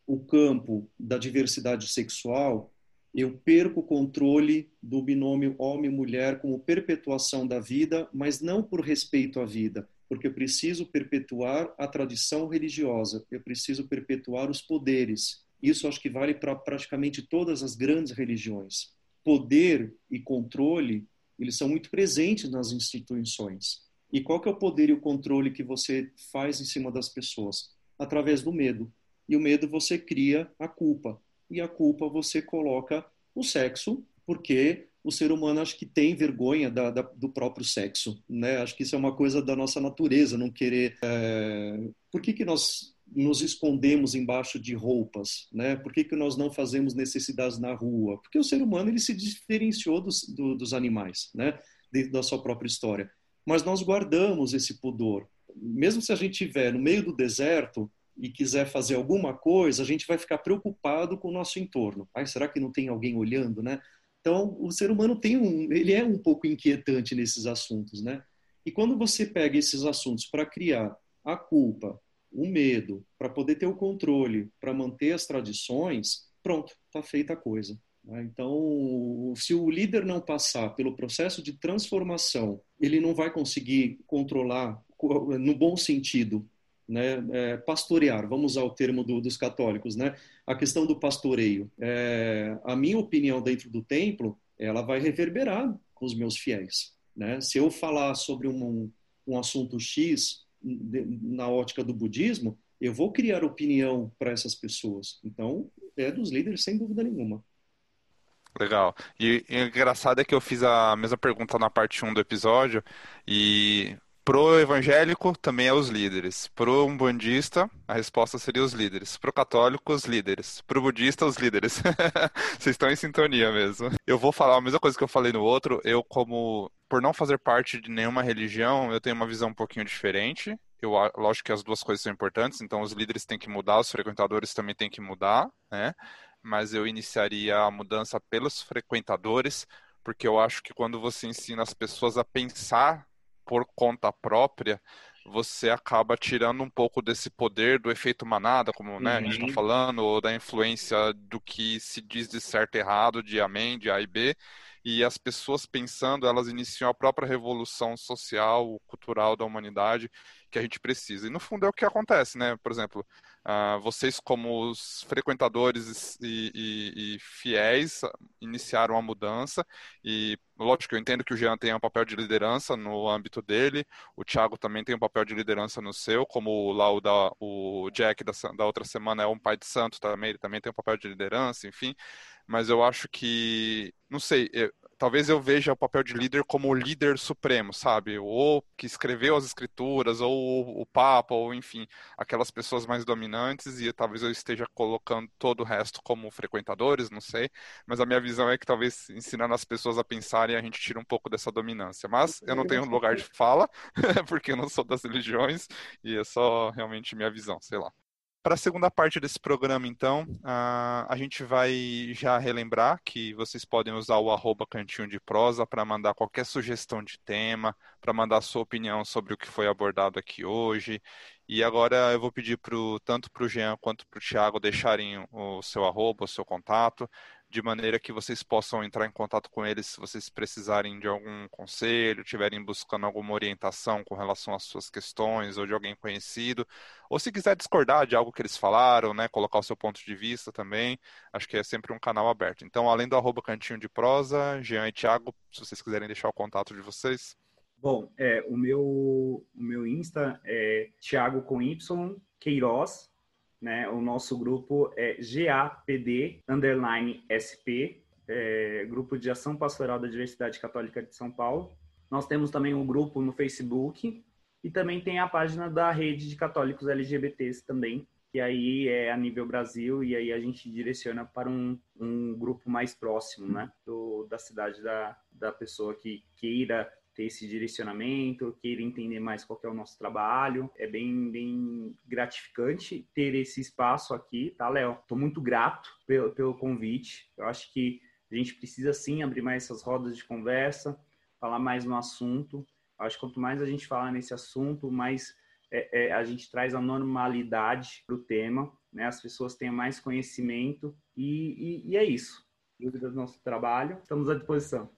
o campo da diversidade sexual, eu perco o controle do binômio homem-mulher como perpetuação da vida, mas não por respeito à vida, porque eu preciso perpetuar a tradição religiosa, eu preciso perpetuar os poderes. Isso acho que vale para praticamente todas as grandes religiões. Poder e controle, eles são muito presentes nas instituições. E qual que é o poder e o controle que você faz em cima das pessoas? Através do medo. E o medo você cria a culpa e a culpa você coloca o sexo, porque o ser humano acho que tem vergonha da, da, do próprio sexo, né? Acho que isso é uma coisa da nossa natureza, não querer. É... Por que, que nós nos escondemos embaixo de roupas, né? Por que, que nós não fazemos necessidades na rua? Porque o ser humano ele se diferenciou dos, do, dos animais, né? Dentro da sua própria história. Mas nós guardamos esse pudor. Mesmo se a gente estiver no meio do deserto, e quiser fazer alguma coisa, a gente vai ficar preocupado com o nosso entorno. Ai, será que não tem alguém olhando, né? Então, o ser humano tem um, ele é um pouco inquietante nesses assuntos, né? E quando você pega esses assuntos para criar a culpa, o medo, para poder ter o controle, para manter as tradições, pronto, está feita a coisa. Né? Então, se o líder não passar pelo processo de transformação, ele não vai conseguir controlar, no bom sentido, né, é, pastorear, vamos usar o termo do, dos católicos, né, a questão do pastoreio. É, a minha opinião dentro do templo, ela vai reverberar com os meus fiéis. Né? Se eu falar sobre um, um assunto X na ótica do budismo, eu vou criar opinião para essas pessoas. Então, é dos líderes, sem dúvida nenhuma. Legal. E, e engraçado é que eu fiz a mesma pergunta na parte 1 do episódio e Pro evangélico também é os líderes. Pro umbandista, a resposta seria os líderes. Pro católico, os líderes. Pro budista, os líderes. Vocês estão em sintonia mesmo. Eu vou falar a mesma coisa que eu falei no outro. Eu, como, por não fazer parte de nenhuma religião, eu tenho uma visão um pouquinho diferente. Eu, lógico que as duas coisas são importantes, então os líderes têm que mudar, os frequentadores também têm que mudar, né? Mas eu iniciaria a mudança pelos frequentadores, porque eu acho que quando você ensina as pessoas a pensar por conta própria, você acaba tirando um pouco desse poder do efeito manada, como né, uhum. a gente está uhum. falando, ou da influência do que se diz de certo e errado, de amém, de A e B, e as pessoas pensando, elas iniciam a própria revolução social, cultural da humanidade que a gente precisa. E no fundo é o que acontece, né? Por exemplo, uh, vocês como os frequentadores e, e, e, fiéis iniciaram a mudança e lógico eu entendo que o Jean tem um papel de liderança no âmbito dele, o Thiago também tem um papel de liderança no seu, como lá o, da, o Jack da, da outra semana é um pai de santo também, ele também tem um papel de liderança, enfim mas eu acho que, não sei, eu, talvez eu veja o papel de líder como o líder supremo, sabe? Ou que escreveu as escrituras, ou o Papa, ou enfim, aquelas pessoas mais dominantes, e talvez eu esteja colocando todo o resto como frequentadores, não sei. Mas a minha visão é que talvez ensinando as pessoas a pensarem, a gente tira um pouco dessa dominância. Mas eu não tenho lugar de fala, porque eu não sou das religiões, e é só realmente minha visão, sei lá. Para a segunda parte desse programa, então, uh, a gente vai já relembrar que vocês podem usar o arroba cantinho de prosa para mandar qualquer sugestão de tema, para mandar sua opinião sobre o que foi abordado aqui hoje. E agora eu vou pedir pro, tanto para o Jean quanto para o Thiago deixarem o seu arroba, o seu contato, de maneira que vocês possam entrar em contato com eles se vocês precisarem de algum conselho, estiverem buscando alguma orientação com relação às suas questões ou de alguém conhecido, ou se quiser discordar de algo que eles falaram, né, colocar o seu ponto de vista também, acho que é sempre um canal aberto. Então, além do arroba cantinho de prosa, Jean e Thiago, se vocês quiserem deixar o contato de vocês. Bom, é, o meu o meu Insta é Thiago com Y Queiroz, né? O nosso grupo é GAPD underline SP, é, Grupo de Ação Pastoral da Diversidade Católica de São Paulo. Nós temos também um grupo no Facebook e também tem a página da rede de católicos LGBTs também, que aí é a nível Brasil e aí a gente direciona para um, um grupo mais próximo, né, do, da cidade da, da pessoa que queira ter esse direcionamento, queira entender mais qual é o nosso trabalho. É bem, bem gratificante ter esse espaço aqui, tá, Léo? Estou muito grato pelo, pelo convite. Eu acho que a gente precisa sim abrir mais essas rodas de conversa, falar mais no assunto. Eu acho que quanto mais a gente falar nesse assunto, mais é, é, a gente traz a normalidade para o tema, né? As pessoas têm mais conhecimento e, e, e é isso. Dúvidas do nosso trabalho, estamos à disposição.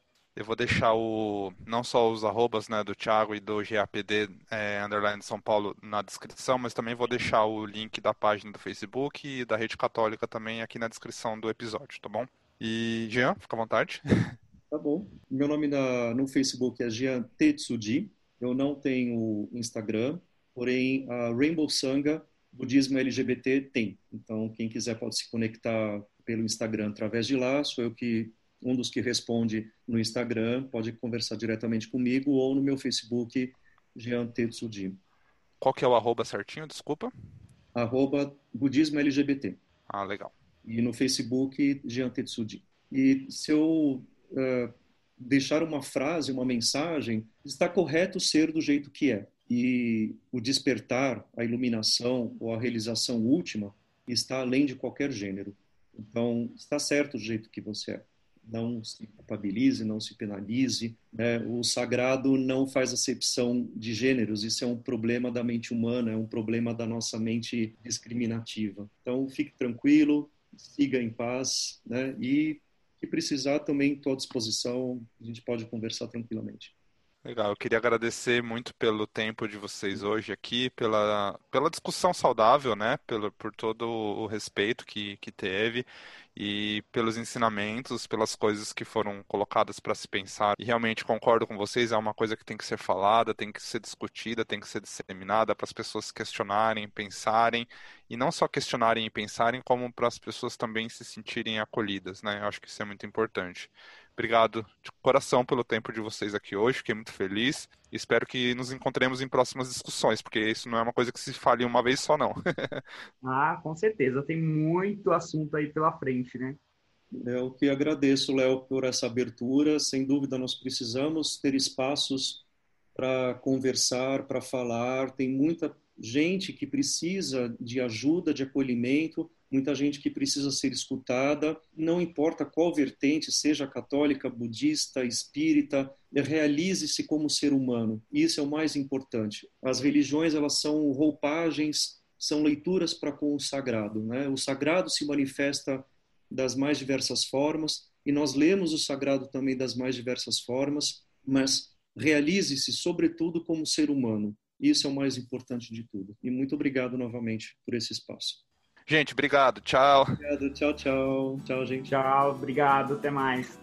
Eu vou deixar o não só os arrobas né, do Thiago e do GAPD é, underline São Paulo na descrição, mas também vou deixar o link da página do Facebook e da Rede Católica também aqui na descrição do episódio, tá bom? E Jean, fica à vontade. Tá bom. Meu nome na, no Facebook é Jean Tetsuji. Eu não tenho Instagram, porém a Rainbow Sangha Budismo LGBT tem. Então, quem quiser pode se conectar pelo Instagram através de lá. Sou eu que um dos que responde no Instagram pode conversar diretamente comigo ou no meu Facebook, Jean Tetsuji. Qual que é o arroba certinho, desculpa? Arroba Budismo LGBT. Ah, legal. E no Facebook, Jean Tetsuji. E se eu uh, deixar uma frase, uma mensagem, está correto ser do jeito que é. E o despertar, a iluminação ou a realização última está além de qualquer gênero. Então, está certo do jeito que você é não se culpabilize, não se penalize. Né? O sagrado não faz acepção de gêneros, isso é um problema da mente humana, é um problema da nossa mente discriminativa. Então, fique tranquilo, siga em paz, né? e que precisar também estou à disposição, a gente pode conversar tranquilamente. Legal, eu queria agradecer muito pelo tempo de vocês hoje aqui, pela, pela discussão saudável, né? Pelo, por todo o respeito que, que teve e pelos ensinamentos, pelas coisas que foram colocadas para se pensar. E realmente concordo com vocês, é uma coisa que tem que ser falada, tem que ser discutida, tem que ser disseminada para as pessoas questionarem, pensarem, e não só questionarem e pensarem, como para as pessoas também se sentirem acolhidas, né? Eu acho que isso é muito importante. Obrigado de coração pelo tempo de vocês aqui hoje, fiquei muito feliz. Espero que nos encontremos em próximas discussões, porque isso não é uma coisa que se fale uma vez só, não. ah, com certeza, tem muito assunto aí pela frente, né? Eu que agradeço, Léo, por essa abertura. Sem dúvida, nós precisamos ter espaços para conversar, para falar. Tem muita gente que precisa de ajuda, de acolhimento muita gente que precisa ser escutada, não importa qual vertente, seja católica, budista, espírita, realize-se como ser humano. Isso é o mais importante. As religiões, elas são roupagens, são leituras para com o sagrado, né? O sagrado se manifesta das mais diversas formas e nós lemos o sagrado também das mais diversas formas, mas realize-se sobretudo como ser humano. Isso é o mais importante de tudo. E muito obrigado novamente por esse espaço. Gente, obrigado. Tchau. Obrigado. Tchau, tchau. Tchau, gente. Tchau. Obrigado. Até mais.